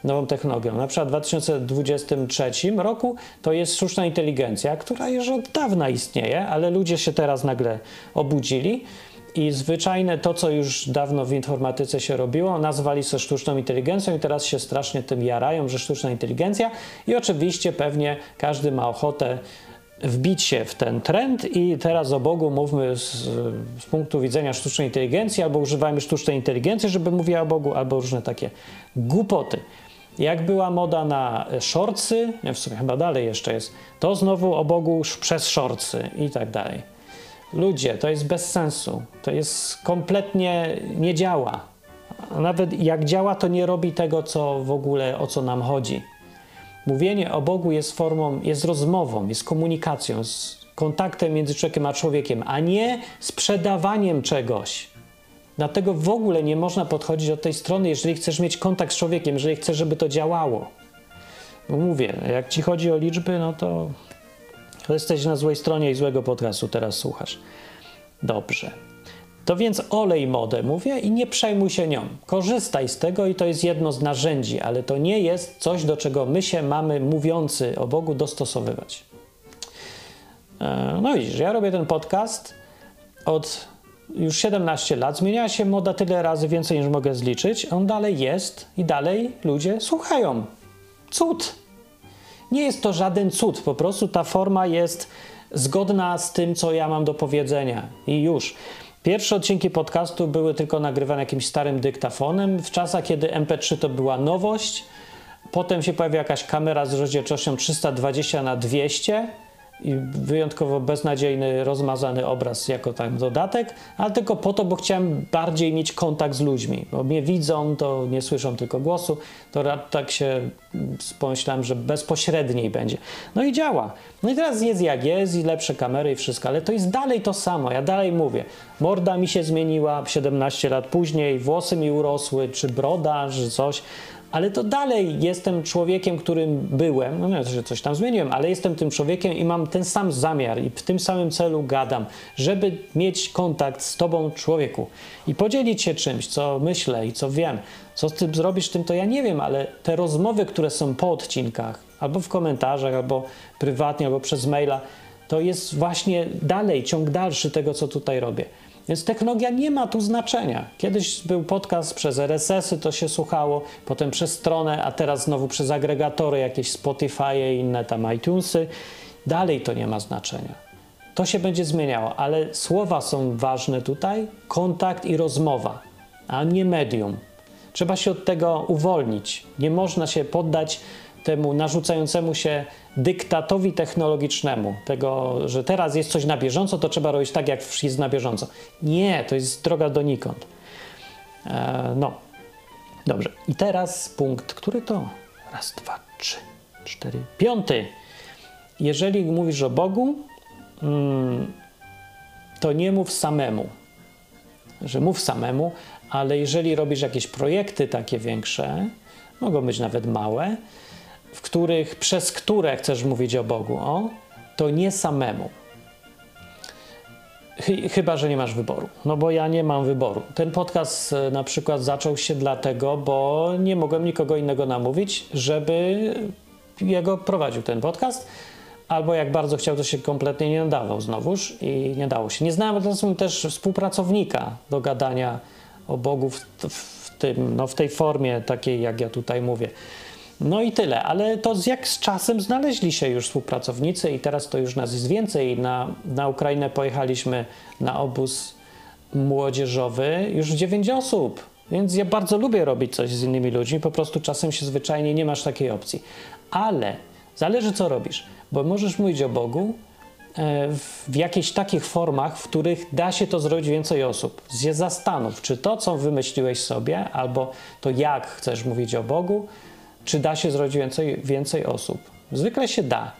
nową technologią. Na przykład w 2023 roku to jest sztuczna inteligencja, która już od dawna istnieje, ale ludzie się teraz nagle obudzili. I zwyczajne to, co już dawno w informatyce się robiło, nazwali to sztuczną inteligencją i teraz się strasznie tym jarają, że sztuczna inteligencja. I oczywiście pewnie każdy ma ochotę wbić się w ten trend i teraz o Bogu mówmy z, z, punktu widzenia sztucznej inteligencji, albo używajmy sztucznej inteligencji, żeby mówiła o Bogu, albo różne takie głupoty. Jak była moda na szorcy, w sumie chyba dalej jeszcze jest, to znowu o Bogu przez szorcy i tak dalej. Ludzie, to jest bez sensu. To jest kompletnie nie działa. Nawet jak działa, to nie robi tego, co w ogóle o co nam chodzi. Mówienie o Bogu jest formą, jest rozmową, jest komunikacją, z kontaktem między człowiekiem a człowiekiem, a nie sprzedawaniem czegoś. Dlatego w ogóle nie można podchodzić od tej strony, jeżeli chcesz mieć kontakt z człowiekiem, jeżeli chcesz, żeby to działało. Bo mówię, jak ci chodzi o liczby, no to jesteś na złej stronie i złego podcastu teraz słuchasz. Dobrze. To więc olej modę, mówię, i nie przejmuj się nią. Korzystaj z tego i to jest jedno z narzędzi, ale to nie jest coś, do czego my się mamy, mówiący o Bogu, dostosowywać. E, no widzisz, ja robię ten podcast od już 17 lat. Zmieniała się moda tyle razy więcej niż mogę zliczyć. On dalej jest i dalej ludzie słuchają. Cud. Nie jest to żaden cud, po prostu ta forma jest zgodna z tym, co ja mam do powiedzenia. I już. Pierwsze odcinki podcastu były tylko nagrywane jakimś starym dyktafonem. W czasach, kiedy MP3 to była nowość. Potem się pojawiła jakaś kamera z rozdzielczością 320 na 200 i wyjątkowo beznadziejny, rozmazany obraz jako tam dodatek, ale tylko po to, bo chciałem bardziej mieć kontakt z ludźmi, bo mnie widzą, to nie słyszą tylko głosu, to tak się pomyślałem, że bezpośredniej będzie. No i działa. No i teraz jest jak jest i lepsze kamery i wszystko, ale to jest dalej to samo, ja dalej mówię. Morda mi się zmieniła 17 lat później, włosy mi urosły, czy broda, czy coś, ale to dalej jestem człowiekiem, którym byłem. No nie, że coś tam zmieniłem, ale jestem tym człowiekiem i mam ten sam zamiar i w tym samym celu gadam, żeby mieć kontakt z tobą, człowieku, i podzielić się czymś, co myślę i co wiem. Co z tym zrobisz, tym to ja nie wiem, ale te rozmowy, które są po odcinkach, albo w komentarzach, albo prywatnie, albo przez maila, to jest właśnie dalej, ciąg dalszy tego, co tutaj robię. Więc technologia nie ma tu znaczenia. Kiedyś był podcast przez RSS-y, to się słuchało, potem przez stronę, a teraz znowu przez agregatory, jakieś Spotify inne tam iTunesy. Dalej to nie ma znaczenia. To się będzie zmieniało, ale słowa są ważne tutaj, kontakt i rozmowa, a nie medium. Trzeba się od tego uwolnić. Nie można się poddać temu narzucającemu się dyktatowi technologicznemu, tego, że teraz jest coś na bieżąco, to trzeba robić tak, jak jest na bieżąco. Nie, to jest droga donikąd. E, no, dobrze. I teraz punkt, który to? Raz, dwa, trzy, cztery, piąty. Jeżeli mówisz o Bogu, mm, to nie mów samemu. Że mów samemu, ale jeżeli robisz jakieś projekty takie większe, mogą być nawet małe, w których, przez które chcesz mówić o Bogu, o, to nie samemu. Chyba, że nie masz wyboru. No bo ja nie mam wyboru. Ten podcast e, na przykład zaczął się dlatego, bo nie mogłem nikogo innego namówić, żeby jego prowadził ten podcast. Albo jak bardzo chciał, to się kompletnie nie nadawał znowuż i nie dało się. Nie znałem też współpracownika do gadania o Bogu w, w, tym, no w tej formie takiej, jak ja tutaj mówię. No i tyle, ale to jak z czasem znaleźli się już współpracownicy i teraz to już nas jest więcej. Na, na Ukrainę pojechaliśmy na obóz młodzieżowy już dziewięć osób, więc ja bardzo lubię robić coś z innymi ludźmi, po prostu czasem się zwyczajnie nie masz takiej opcji. Ale zależy co robisz, bo możesz mówić o Bogu e, w jakichś takich formach, w których da się to zrobić więcej osób. Zastanów, czy to, co wymyśliłeś sobie, albo to, jak chcesz mówić o Bogu, czy da się zrobić więcej, więcej osób? Zwykle się da.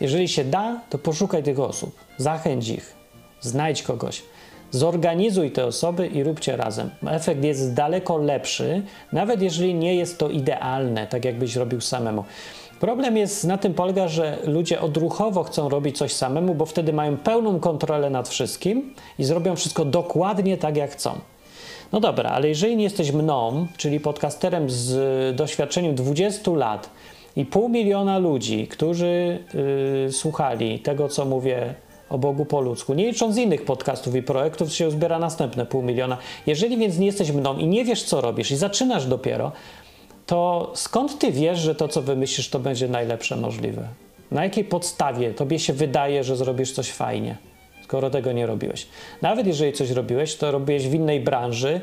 Jeżeli się da, to poszukaj tych osób, zachęć ich, znajdź kogoś, zorganizuj te osoby i róbcie razem. Efekt jest daleko lepszy, nawet jeżeli nie jest to idealne, tak jakbyś robił samemu. Problem jest na tym polega, że ludzie odruchowo chcą robić coś samemu, bo wtedy mają pełną kontrolę nad wszystkim i zrobią wszystko dokładnie tak, jak chcą. No dobra, ale jeżeli nie jesteś mną, czyli podcasterem z doświadczeniem 20 lat i pół miliona ludzi, którzy yy, słuchali tego, co mówię o Bogu po ludzku, nie licząc innych podcastów i projektów, się zbiera następne pół miliona. Jeżeli więc nie jesteś mną i nie wiesz, co robisz i zaczynasz dopiero, to skąd ty wiesz, że to, co wymyślisz, to będzie najlepsze możliwe? Na jakiej podstawie tobie się wydaje, że zrobisz coś fajnie? Skoro tego nie robiłeś. Nawet jeżeli coś robiłeś, to robiłeś w innej branży,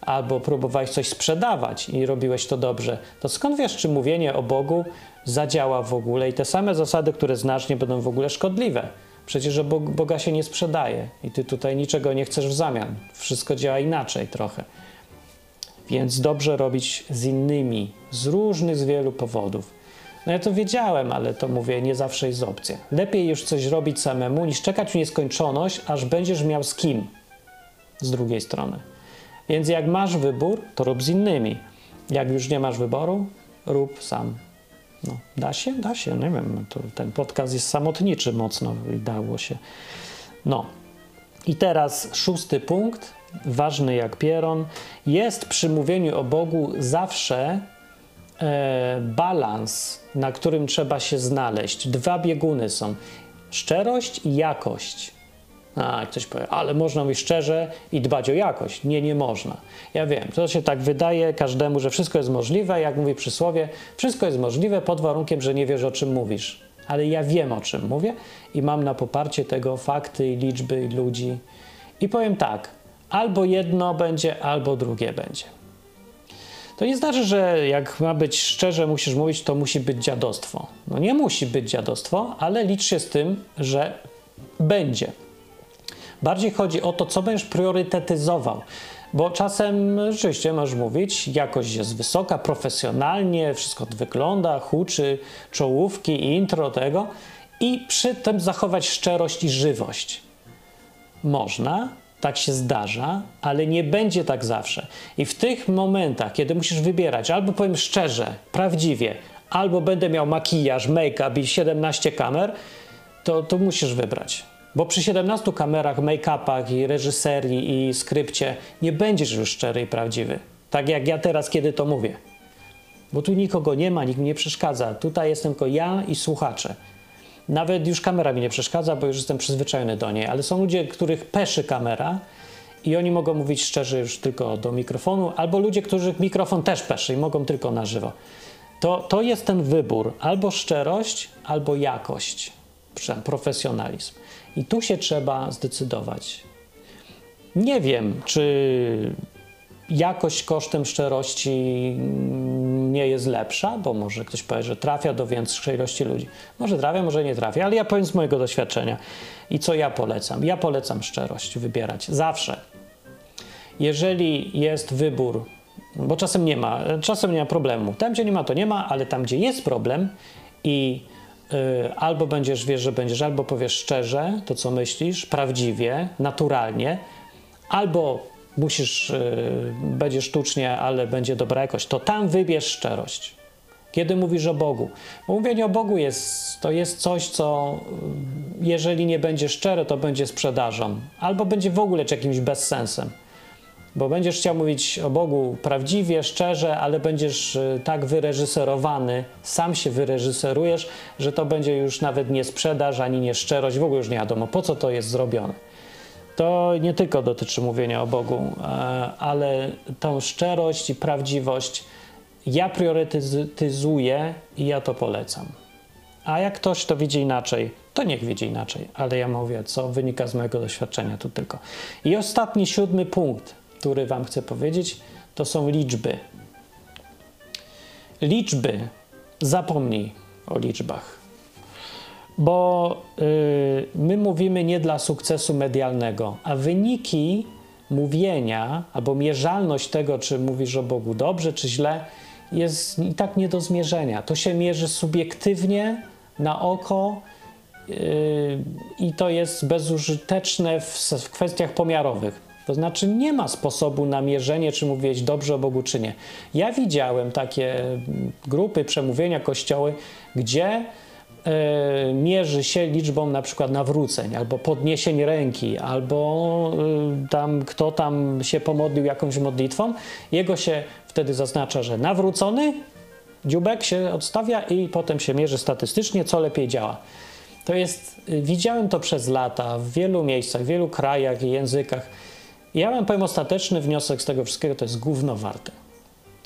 albo próbowałeś coś sprzedawać i robiłeś to dobrze, to skąd wiesz, czy mówienie o Bogu zadziała w ogóle i te same zasady, które znasz, nie będą w ogóle szkodliwe? Przecież Boga się nie sprzedaje i ty tutaj niczego nie chcesz w zamian. Wszystko działa inaczej trochę. Więc dobrze robić z innymi, z różnych, z wielu powodów. No ja to wiedziałem, ale to mówię, nie zawsze jest opcja. Lepiej już coś robić samemu, niż czekać w nieskończoność, aż będziesz miał z kim z drugiej strony. Więc jak masz wybór, to rób z innymi. Jak już nie masz wyboru, rób sam. No, da się? Da się, nie wiem. To, ten podcast jest samotniczy mocno i dało się. No. I teraz szósty punkt, ważny jak pieron. Jest przy mówieniu o Bogu zawsze balans, na którym trzeba się znaleźć. Dwa bieguny są: szczerość i jakość. A, ktoś powie, ale można mówić szczerze i dbać o jakość. Nie, nie można. Ja wiem, to się tak wydaje każdemu, że wszystko jest możliwe, jak mówi przysłowie, wszystko jest możliwe pod warunkiem, że nie wiesz o czym mówisz. Ale ja wiem o czym mówię i mam na poparcie tego fakty, liczby, i ludzi. I powiem tak, albo jedno będzie, albo drugie będzie. To nie znaczy, że jak ma być szczerze, musisz mówić, to musi być dziadostwo. No nie musi być dziadostwo, ale licz się z tym, że będzie. Bardziej chodzi o to, co będziesz priorytetyzował. Bo czasem rzeczywiście możesz mówić, jakość jest wysoka, profesjonalnie, wszystko wygląda, huczy, czołówki, intro tego i przy tym zachować szczerość i żywość. Można, tak się zdarza, ale nie będzie tak zawsze. I w tych momentach, kiedy musisz wybierać, albo powiem szczerze, prawdziwie, albo będę miał makijaż, make-up i 17 kamer, to, musisz wybrać. Bo przy 17 kamerach, make-upach i reżyserii i skrypcie nie będziesz już szczery i prawdziwy. Tak jak ja teraz, kiedy to mówię. Bo tu nikogo nie ma, nikt mi nie przeszkadza. Tutaj jestem tylko ja i słuchacze. Nawet już kamera mi nie przeszkadza, bo już jestem przyzwyczajony do niej, ale są ludzie, których peszy kamera i oni mogą mówić szczerze już tylko do mikrofonu, albo ludzie, których mikrofon też peszy i mogą tylko na żywo. To, to jest ten wybór, albo szczerość, albo jakość, profesjonalizm. I tu się trzeba zdecydować. Nie wiem, czy jakość kosztem szczerości nie jest lepsza, bo może ktoś powie, że trafia do większej ilości ludzi. Może trafia, może nie trafia, ale ja powiem z mojego doświadczenia. I co ja polecam? Ja polecam szczerość wybierać zawsze. Jeżeli jest wybór, bo czasem nie ma, czasem nie ma problemu. Tam, gdzie nie ma, to nie ma, ale tam, gdzie jest problem i Y, albo będziesz, wiesz, że będziesz, albo powiesz szczerze to, co myślisz, prawdziwie, naturalnie, albo musisz, yy, będzie sztucznie, ale będzie dobra jakość, to tam wybierz szczerość. Kiedy mówisz o Bogu? Bo mówienie o Bogu jest, to jest coś, co y, jeżeli nie będzie szczere, to będzie sprzedażą, albo będzie w ogóle jakimś bezsensem bo będziesz chciał mówić o Bogu prawdziwie, szczerze, ale będziesz y, tak wyreżyserowany, sam się wyreżyserujesz, że to będzie już nawet nie sprzedaż ani nie szczerość, w ogóle już nie wiadomo, po co to jest zrobione. To nie tylko dotyczy mówienia o Bogu, e, ale tą szczerość i prawdziwość ja priorytetyzuję i ja to polecam. A jak ktoś to widzi inaczej, to niech widzi inaczej, ale ja mówię, co wynika z mojego doświadczenia tu tylko. I ostatni, siódmy punkt który Wam chcę powiedzieć, to są liczby. Liczby, zapomnij o liczbach. Bo yy, my mówimy nie dla sukcesu medialnego, a wyniki mówienia albo mierzalność tego, czy mówisz o Bogu dobrze, czy źle, jest i tak nie do zmierzenia. To się mierzy subiektywnie, na oko yy, i to jest bezużyteczne w, w kwestiach pomiarowych. To znaczy nie ma sposobu na mierzenie, czy mówić dobrze o Bogu, czy nie. Ja widziałem takie grupy, przemówienia, kościoły, gdzie y, mierzy się liczbą na przykład nawróceń, albo podniesień ręki, albo y, tam kto tam się pomodlił jakąś modlitwą. Jego się wtedy zaznacza, że nawrócony, dziubek się odstawia i potem się mierzy statystycznie, co lepiej działa. To jest, y, widziałem to przez lata w wielu miejscach, w wielu krajach i językach ja mam powiem ostateczny wniosek z tego wszystkiego, to jest gówno warte.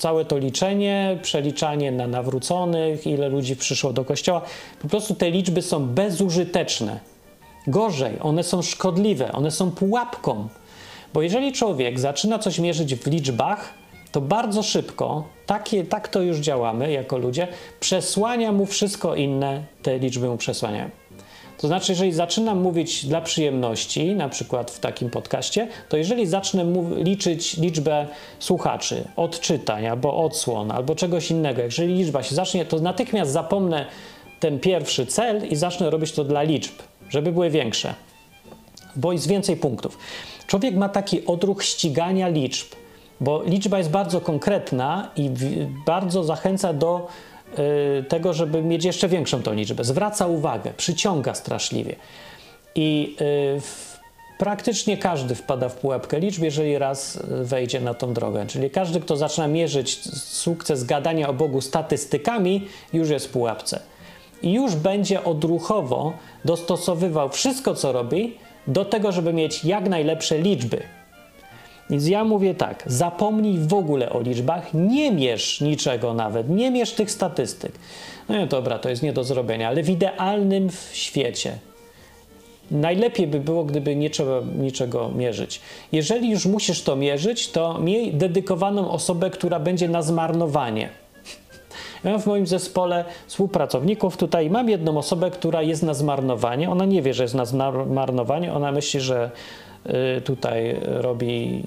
Całe to liczenie, przeliczanie na nawróconych, ile ludzi przyszło do kościoła, po prostu te liczby są bezużyteczne. Gorzej, one są szkodliwe, one są pułapką, Bo jeżeli człowiek zaczyna coś mierzyć w liczbach, to bardzo szybko, takie, tak to już działamy jako ludzie, przesłania mu wszystko inne, te liczby mu przesłaniają. To znaczy, jeżeli zaczynam mówić dla przyjemności, na przykład w takim podcaście, to jeżeli zacznę liczyć liczbę słuchaczy, odczytań albo odsłon, albo czegoś innego, jeżeli liczba się zacznie, to natychmiast zapomnę ten pierwszy cel i zacznę robić to dla liczb, żeby były większe, bo jest więcej punktów. Człowiek ma taki odruch ścigania liczb, bo liczba jest bardzo konkretna i bardzo zachęca do tego, żeby mieć jeszcze większą tą liczbę. Zwraca uwagę, przyciąga straszliwie. I y, praktycznie każdy wpada w pułapkę liczb, jeżeli raz y, wejdzie na tą drogę. Czyli każdy, kto zaczyna mierzyć sukces gadania o Bogu statystykami, już jest w pułapce. I już będzie odruchowo dostosowywał wszystko, co robi, do tego, żeby mieć jak najlepsze liczby. Więc ja mówię tak, zapomnij w ogóle o liczbach, nie mierz niczego nawet, nie mierz tych statystyk. No nie, dobra, to jest nie do zrobienia, ale w idealnym świecie najlepiej by było, gdyby nie trzeba niczego mierzyć. Jeżeli już musisz to mierzyć, to miej dedykowaną osobę, która będzie na zmarnowanie. Ja mam w moim zespole współpracowników tutaj, mam jedną osobę, która jest na zmarnowanie. Ona nie wie, że jest na zmarnowanie, ona myśli, że tutaj robi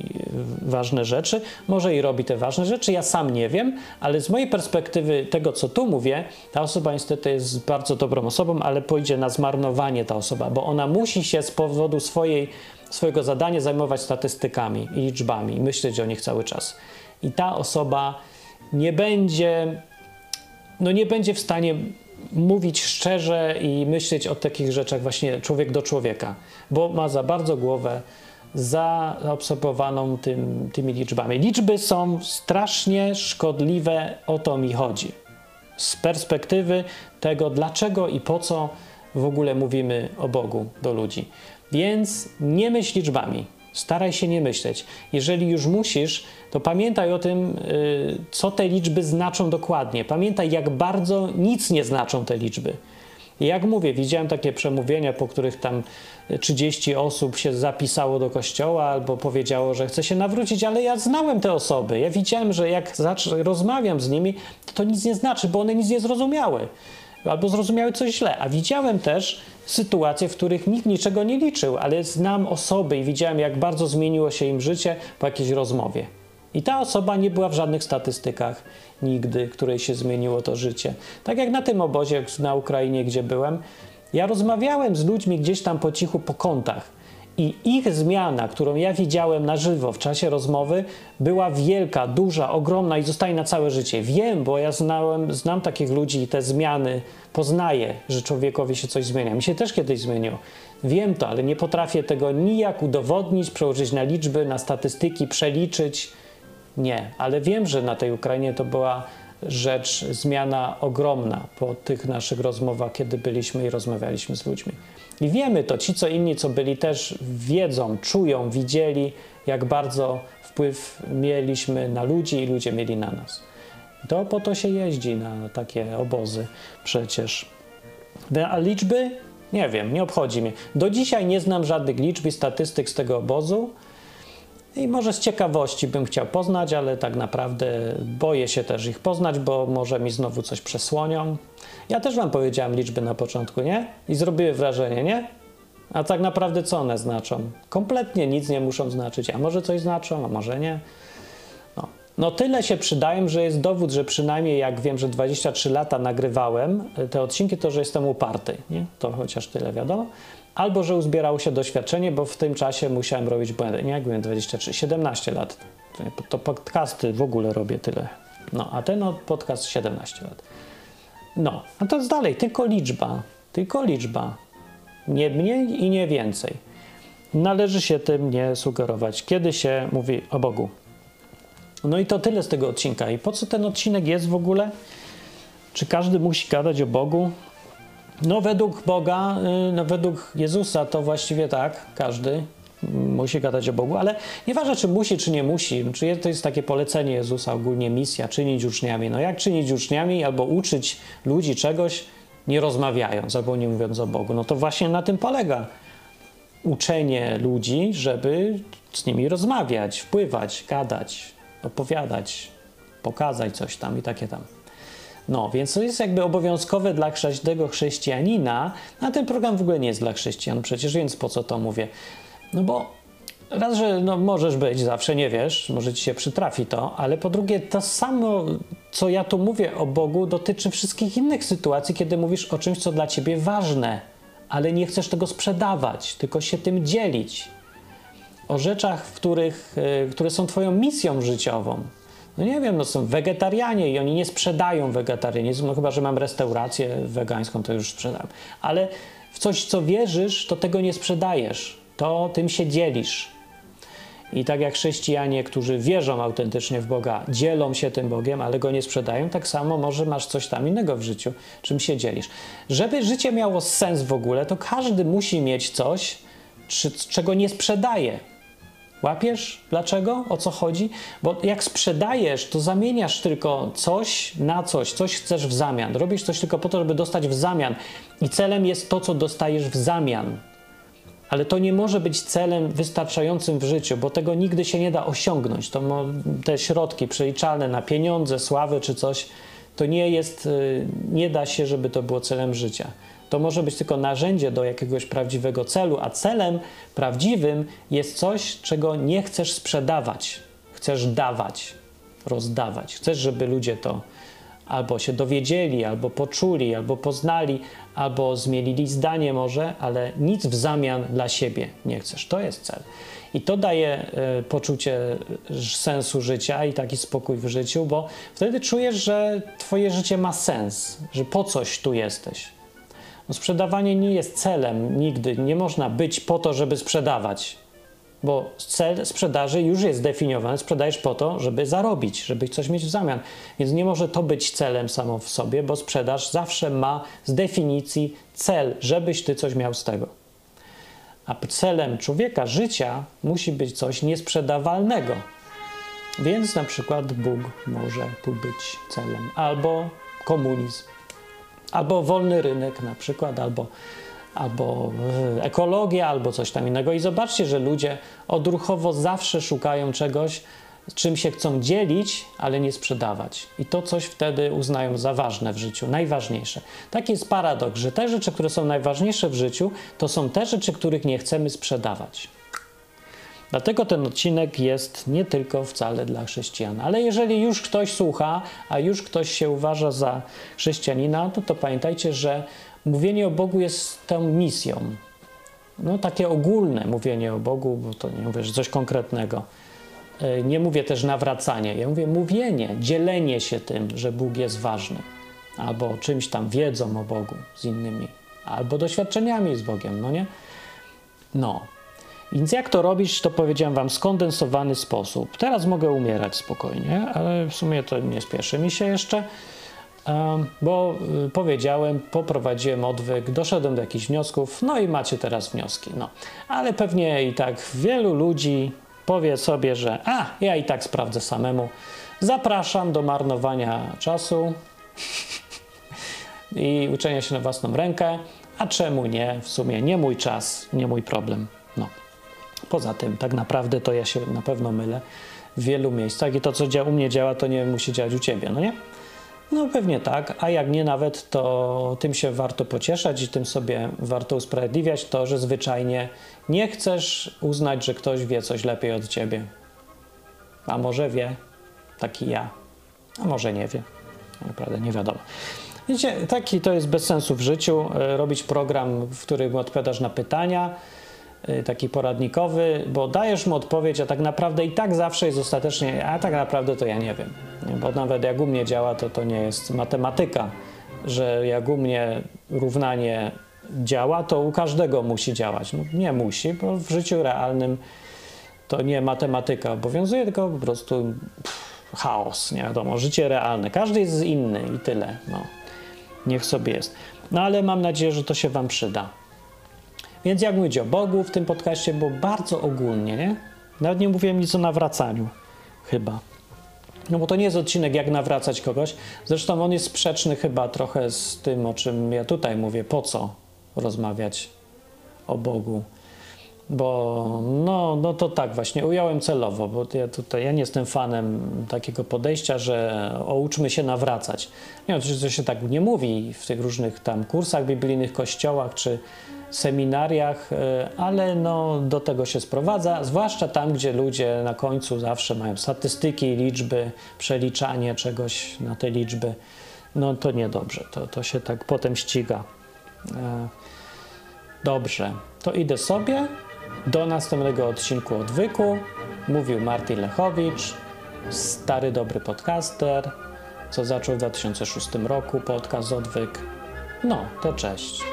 ważne rzeczy. Może i robi te ważne rzeczy, ja sam nie wiem, ale z mojej perspektywy tego, co tu mówię, ta osoba niestety jest bardzo dobrą osobą, ale pójdzie na zmarnowanie ta osoba, bo ona musi się z powodu swojej, swojego zadania zajmować statystykami i liczbami, myśleć o nich cały czas. I ta osoba nie będzie, no nie będzie w stanie mówić szczerze i myśleć o takich rzeczach właśnie człowiek do człowieka, bo ma za bardzo głowę zaobserwowaną tym, tymi liczbami. Liczby są strasznie szkodliwe, o to mi chodzi. Z perspektywy tego, dlaczego i po co w ogóle mówimy o Bogu do ludzi. Więc nie myśl liczbami. Staraj się nie myśleć. Jeżeli już musisz, to pamiętaj o tym, y, co te liczby znaczą dokładnie. Pamiętaj, jak bardzo nic nie znaczą te liczby. Jak mówię, widziałem takie przemówienia, po których tam 30 osób się zapisało do kościoła albo powiedziało, że chce się nawrócić, ale ja znałem te osoby. Ja widziałem, że jak rozmawiam z nimi, to to nic nie znaczy, bo one nic nie zrozumiały albo zrozumiały coś źle. A widziałem też sytuacje, w których nikt niczego nie liczył, ale znam osoby i widziałem, jak bardzo zmieniło się im życie po jakiejś rozmowie. I ta osoba nie była w żadnych statystykach nigdy, której się zmieniło to życie. Tak jak na tym obozie na Ukrainie, gdzie byłem, ja rozmawiałem z ludźmi gdzieś tam po cichu po kątach. I ich zmiana, którą ja widziałem na żywo w czasie rozmowy, była wielka, duża, ogromna i zostaje na całe życie. Wiem, bo ja znałem, znam takich ludzi i te zmiany poznaję, że człowiekowi się coś zmienia. Mi się też kiedyś zmieniło. Wiem to, ale nie potrafię tego nijak udowodnić, przełożyć na liczby, na statystyki, przeliczyć. Nie, ale wiem, że na tej Ukrainie to była rzecz, zmiana ogromna po tych naszych rozmowach, kiedy byliśmy i rozmawialiśmy z ludźmi. I wiemy to, ci co inni, co byli też wiedzą, czują, widzieli, jak bardzo wpływ mieliśmy na ludzi i ludzie mieli na nas. To po to się jeździ na takie obozy przecież. A liczby? Nie wiem, nie obchodzi mnie. Do dzisiaj nie znam żadnych liczb i statystyk z tego obozu. I może z ciekawości bym chciał poznać, ale tak naprawdę boję się też ich poznać, bo może mi znowu coś przesłonią. Ja też wam powiedziałem liczby na początku, nie? I zrobiły wrażenie, nie? A tak naprawdę co one znaczą? Kompletnie nic nie muszą znaczyć. A może coś znaczą, a może nie. No, no tyle się przydają, że jest dowód, że przynajmniej jak wiem, że 23 lata nagrywałem te odcinki, to że jestem uparty. Nie? To chociaż tyle wiadomo albo że uzbierało się doświadczenie, bo w tym czasie musiałem robić błędy. Nie, jak byłem 23, 17 lat. To podcasty w ogóle robię tyle. No, a ten podcast 17 lat. No, a to jest dalej, tylko liczba, tylko liczba. Nie mniej i nie więcej. Należy się tym nie sugerować, kiedy się mówi o Bogu. No i to tyle z tego odcinka. I po co ten odcinek jest w ogóle? Czy każdy musi gadać o Bogu? No według Boga, y, no według Jezusa to właściwie tak, każdy musi gadać o Bogu, ale nieważne czy musi, czy nie musi, czy to jest takie polecenie Jezusa, ogólnie misja, czynić uczniami. No jak czynić uczniami albo uczyć ludzi czegoś, nie rozmawiając albo nie mówiąc o Bogu? No to właśnie na tym polega. uczenie ludzi, żeby z nimi rozmawiać, wpływać, gadać, opowiadać, pokazać coś tam i takie tam. No, więc to jest jakby obowiązkowe dla każdego chrześcijanina, a ten program w ogóle nie jest dla chrześcijan przecież, więc po co to mówię? No bo raz, że no, możesz być, zawsze nie wiesz, może ci się przytrafi to, ale po drugie, to samo, co ja tu mówię o Bogu, dotyczy wszystkich innych sytuacji, kiedy mówisz o czymś, co dla ciebie ważne, ale nie chcesz tego sprzedawać, tylko się tym dzielić. O rzeczach, w których, y, które są twoją misją życiową. No nie wiem, no są wegetarianie i oni nie sprzedają wegetarianizmu, no chyba, że mam restaurację wegańską, to już sprzedam. Ale w coś, co wierzysz, to tego nie sprzedajesz, to tym się dzielisz. I tak jak chrześcijanie, którzy wierzą autentycznie w Boga, dzielą się tym Bogiem, ale go nie sprzedają, tak samo może masz coś tam innego w życiu, czym się dzielisz. Żeby życie miało sens w ogóle, to każdy musi mieć coś, czego nie sprzedaje. Łapiesz? Dlaczego? O co chodzi? Bo jak sprzedajesz, to zamieniasz tylko coś na coś, coś chcesz w zamian. Robisz coś tylko po to, żeby dostać w zamian. I celem jest to, co dostajesz w zamian. Ale to nie może być celem wystarczającym w życiu, bo tego nigdy się nie da osiągnąć. To te środki przeliczalne na pieniądze, sławę czy coś, to nie jest, y, nie da się, żeby to było celem życia. To może być tylko narzędzie do jakiegoś prawdziwego celu, a celem prawdziwym jest coś, czego nie chcesz sprzedawać. Chcesz dawać, rozdawać. Chcesz, żeby ludzie to albo się dowiedzieli, albo poczuli, albo poznali, albo zmienili zdanie może, ale nic w zamian dla siebie nie chcesz. To jest cel. I to daje y, poczucie sensu życia i taki spokój w życiu, bo wtedy czujesz, że twoje życie ma sens, że po coś tu jesteś. No sprzedawanie nie jest celem nigdy. Nie można być po to, żeby sprzedawać, bo cel sprzedaży już jest zdefiniowany. Sprzedajesz po to, żeby zarobić, żeby coś mieć w zamian. Więc nie może to być celem samo w sobie, bo sprzedaż zawsze ma z definicji cel, żebyś ty coś miał z tego. A celem człowieka, życia musi być coś niesprzedawalnego. Więc na przykład Bóg może tu być celem, albo komunizm albo wolny rynek na przykład, albo, albo e, ekologia, albo coś tam innego. I zobaczcie, że ludzie odruchowo zawsze szukają czegoś, czym się chcą dzielić, ale nie sprzedawać. I to coś wtedy uznają za ważne w życiu, najważniejsze. Taki jest paradoks, że te rzeczy, które są najważniejsze w życiu, to są te rzeczy, których nie chcemy sprzedawać. Dlatego ten odcinek jest nie tylko wcale dla chrześcijan. Ale jeżeli już ktoś słucha, a już ktoś się uważa za chrześcijanina, to, to pamiętajcie, że mówienie o Bogu jest tą misją. No takie ogólne mówienie o Bogu, bo to nie mówię, że coś konkretnego. E, nie mówię też nawracanie, ja mówię mówienie, dzielenie się tym, że Bóg jest ważny, albo czymś tam wiedzą o Bogu z innymi, albo doświadczeniami z Bogiem, no nie? No, więc jak to robić, to powiedziałem wam skondensowany sposób. Teraz mogę umierać spokojnie, ale w sumie to nie spieszy mi się jeszcze, bo y, powiedziałem, poprowadziłem odwyk, doszedłem do jakichś wniosków, no i macie teraz wnioski. No. Ale pewnie i tak wielu ludzi powie sobie, że a, ja i tak sprawdzę samemu. Zapraszam do marnowania czasu i uczenia się na własną rękę. A czemu nie? W sumie nie mój czas, nie mój problem. No. Poza tym, tak naprawdę to ja się na pewno mylę w wielu miejscach i to, co u mnie działa, to nie musi działać u ciebie, no nie? No pewnie tak, a jak nie nawet, to tym się warto pocieszać i tym sobie warto usprawiedliwiać to, że zwyczajnie nie chcesz uznać, że ktoś wie coś lepiej od ciebie. A może wie, taki ja, a może nie wie. Naprawdę nie wiadomo. Wiecie, taki to jest bez sensu w życiu, e, robić program, w którym odpowiadasz na pytania, taki poradnikowy, bo dajesz mu odpowiedź, a tak naprawdę i tak zawsze jest ostatecznie, a tak naprawdę to ja nie wiem. Bo nawet jak u mnie działa, to to nie jest matematyka, że jak u mnie równanie działa, to u każdego musi działać. No, nie musi, bo w życiu realnym to nie matematyka obowiązuje, tylko po prostu pff, chaos, nie wiadomo, życie realne. Każdy jest inny i tyle. No. Niech sobie jest. No ale mam nadzieję, że to się Wam przyda. Więc jak mówić o Bogu w tym podcaście było bardzo ogólnie, nie? Nawet nie mówiłem nic o nawracaniu, chyba. No bo to nie jest odcinek, jak nawracać kogoś. Zresztą on jest sprzeczny chyba trochę z tym, o czym ja tutaj mówię. Po co rozmawiać o Bogu? Bo no, no to tak właśnie, ująłem celowo, bo ja tutaj ja nie jestem fanem takiego podejścia, że o, uczmy się nawracać. Nie wiem, to się tak nie mówi w tych różnych tam kursach biblijnych, kościołach czy seminariach, e, ale no, do tego się sprowadza, zwłaszcza tam, gdzie ludzie na końcu zawsze mają statystyki, liczby, przeliczanie czegoś na te liczby. No to niedobrze, to, to się tak potem ściga. E, Dobrze, to idę sobie. Do następnego odcinku odwyku. Mówił Martin Lechowicz, stary dobry podcaster, co zaczął w 2006 roku podcast odwyk. No, to cześć.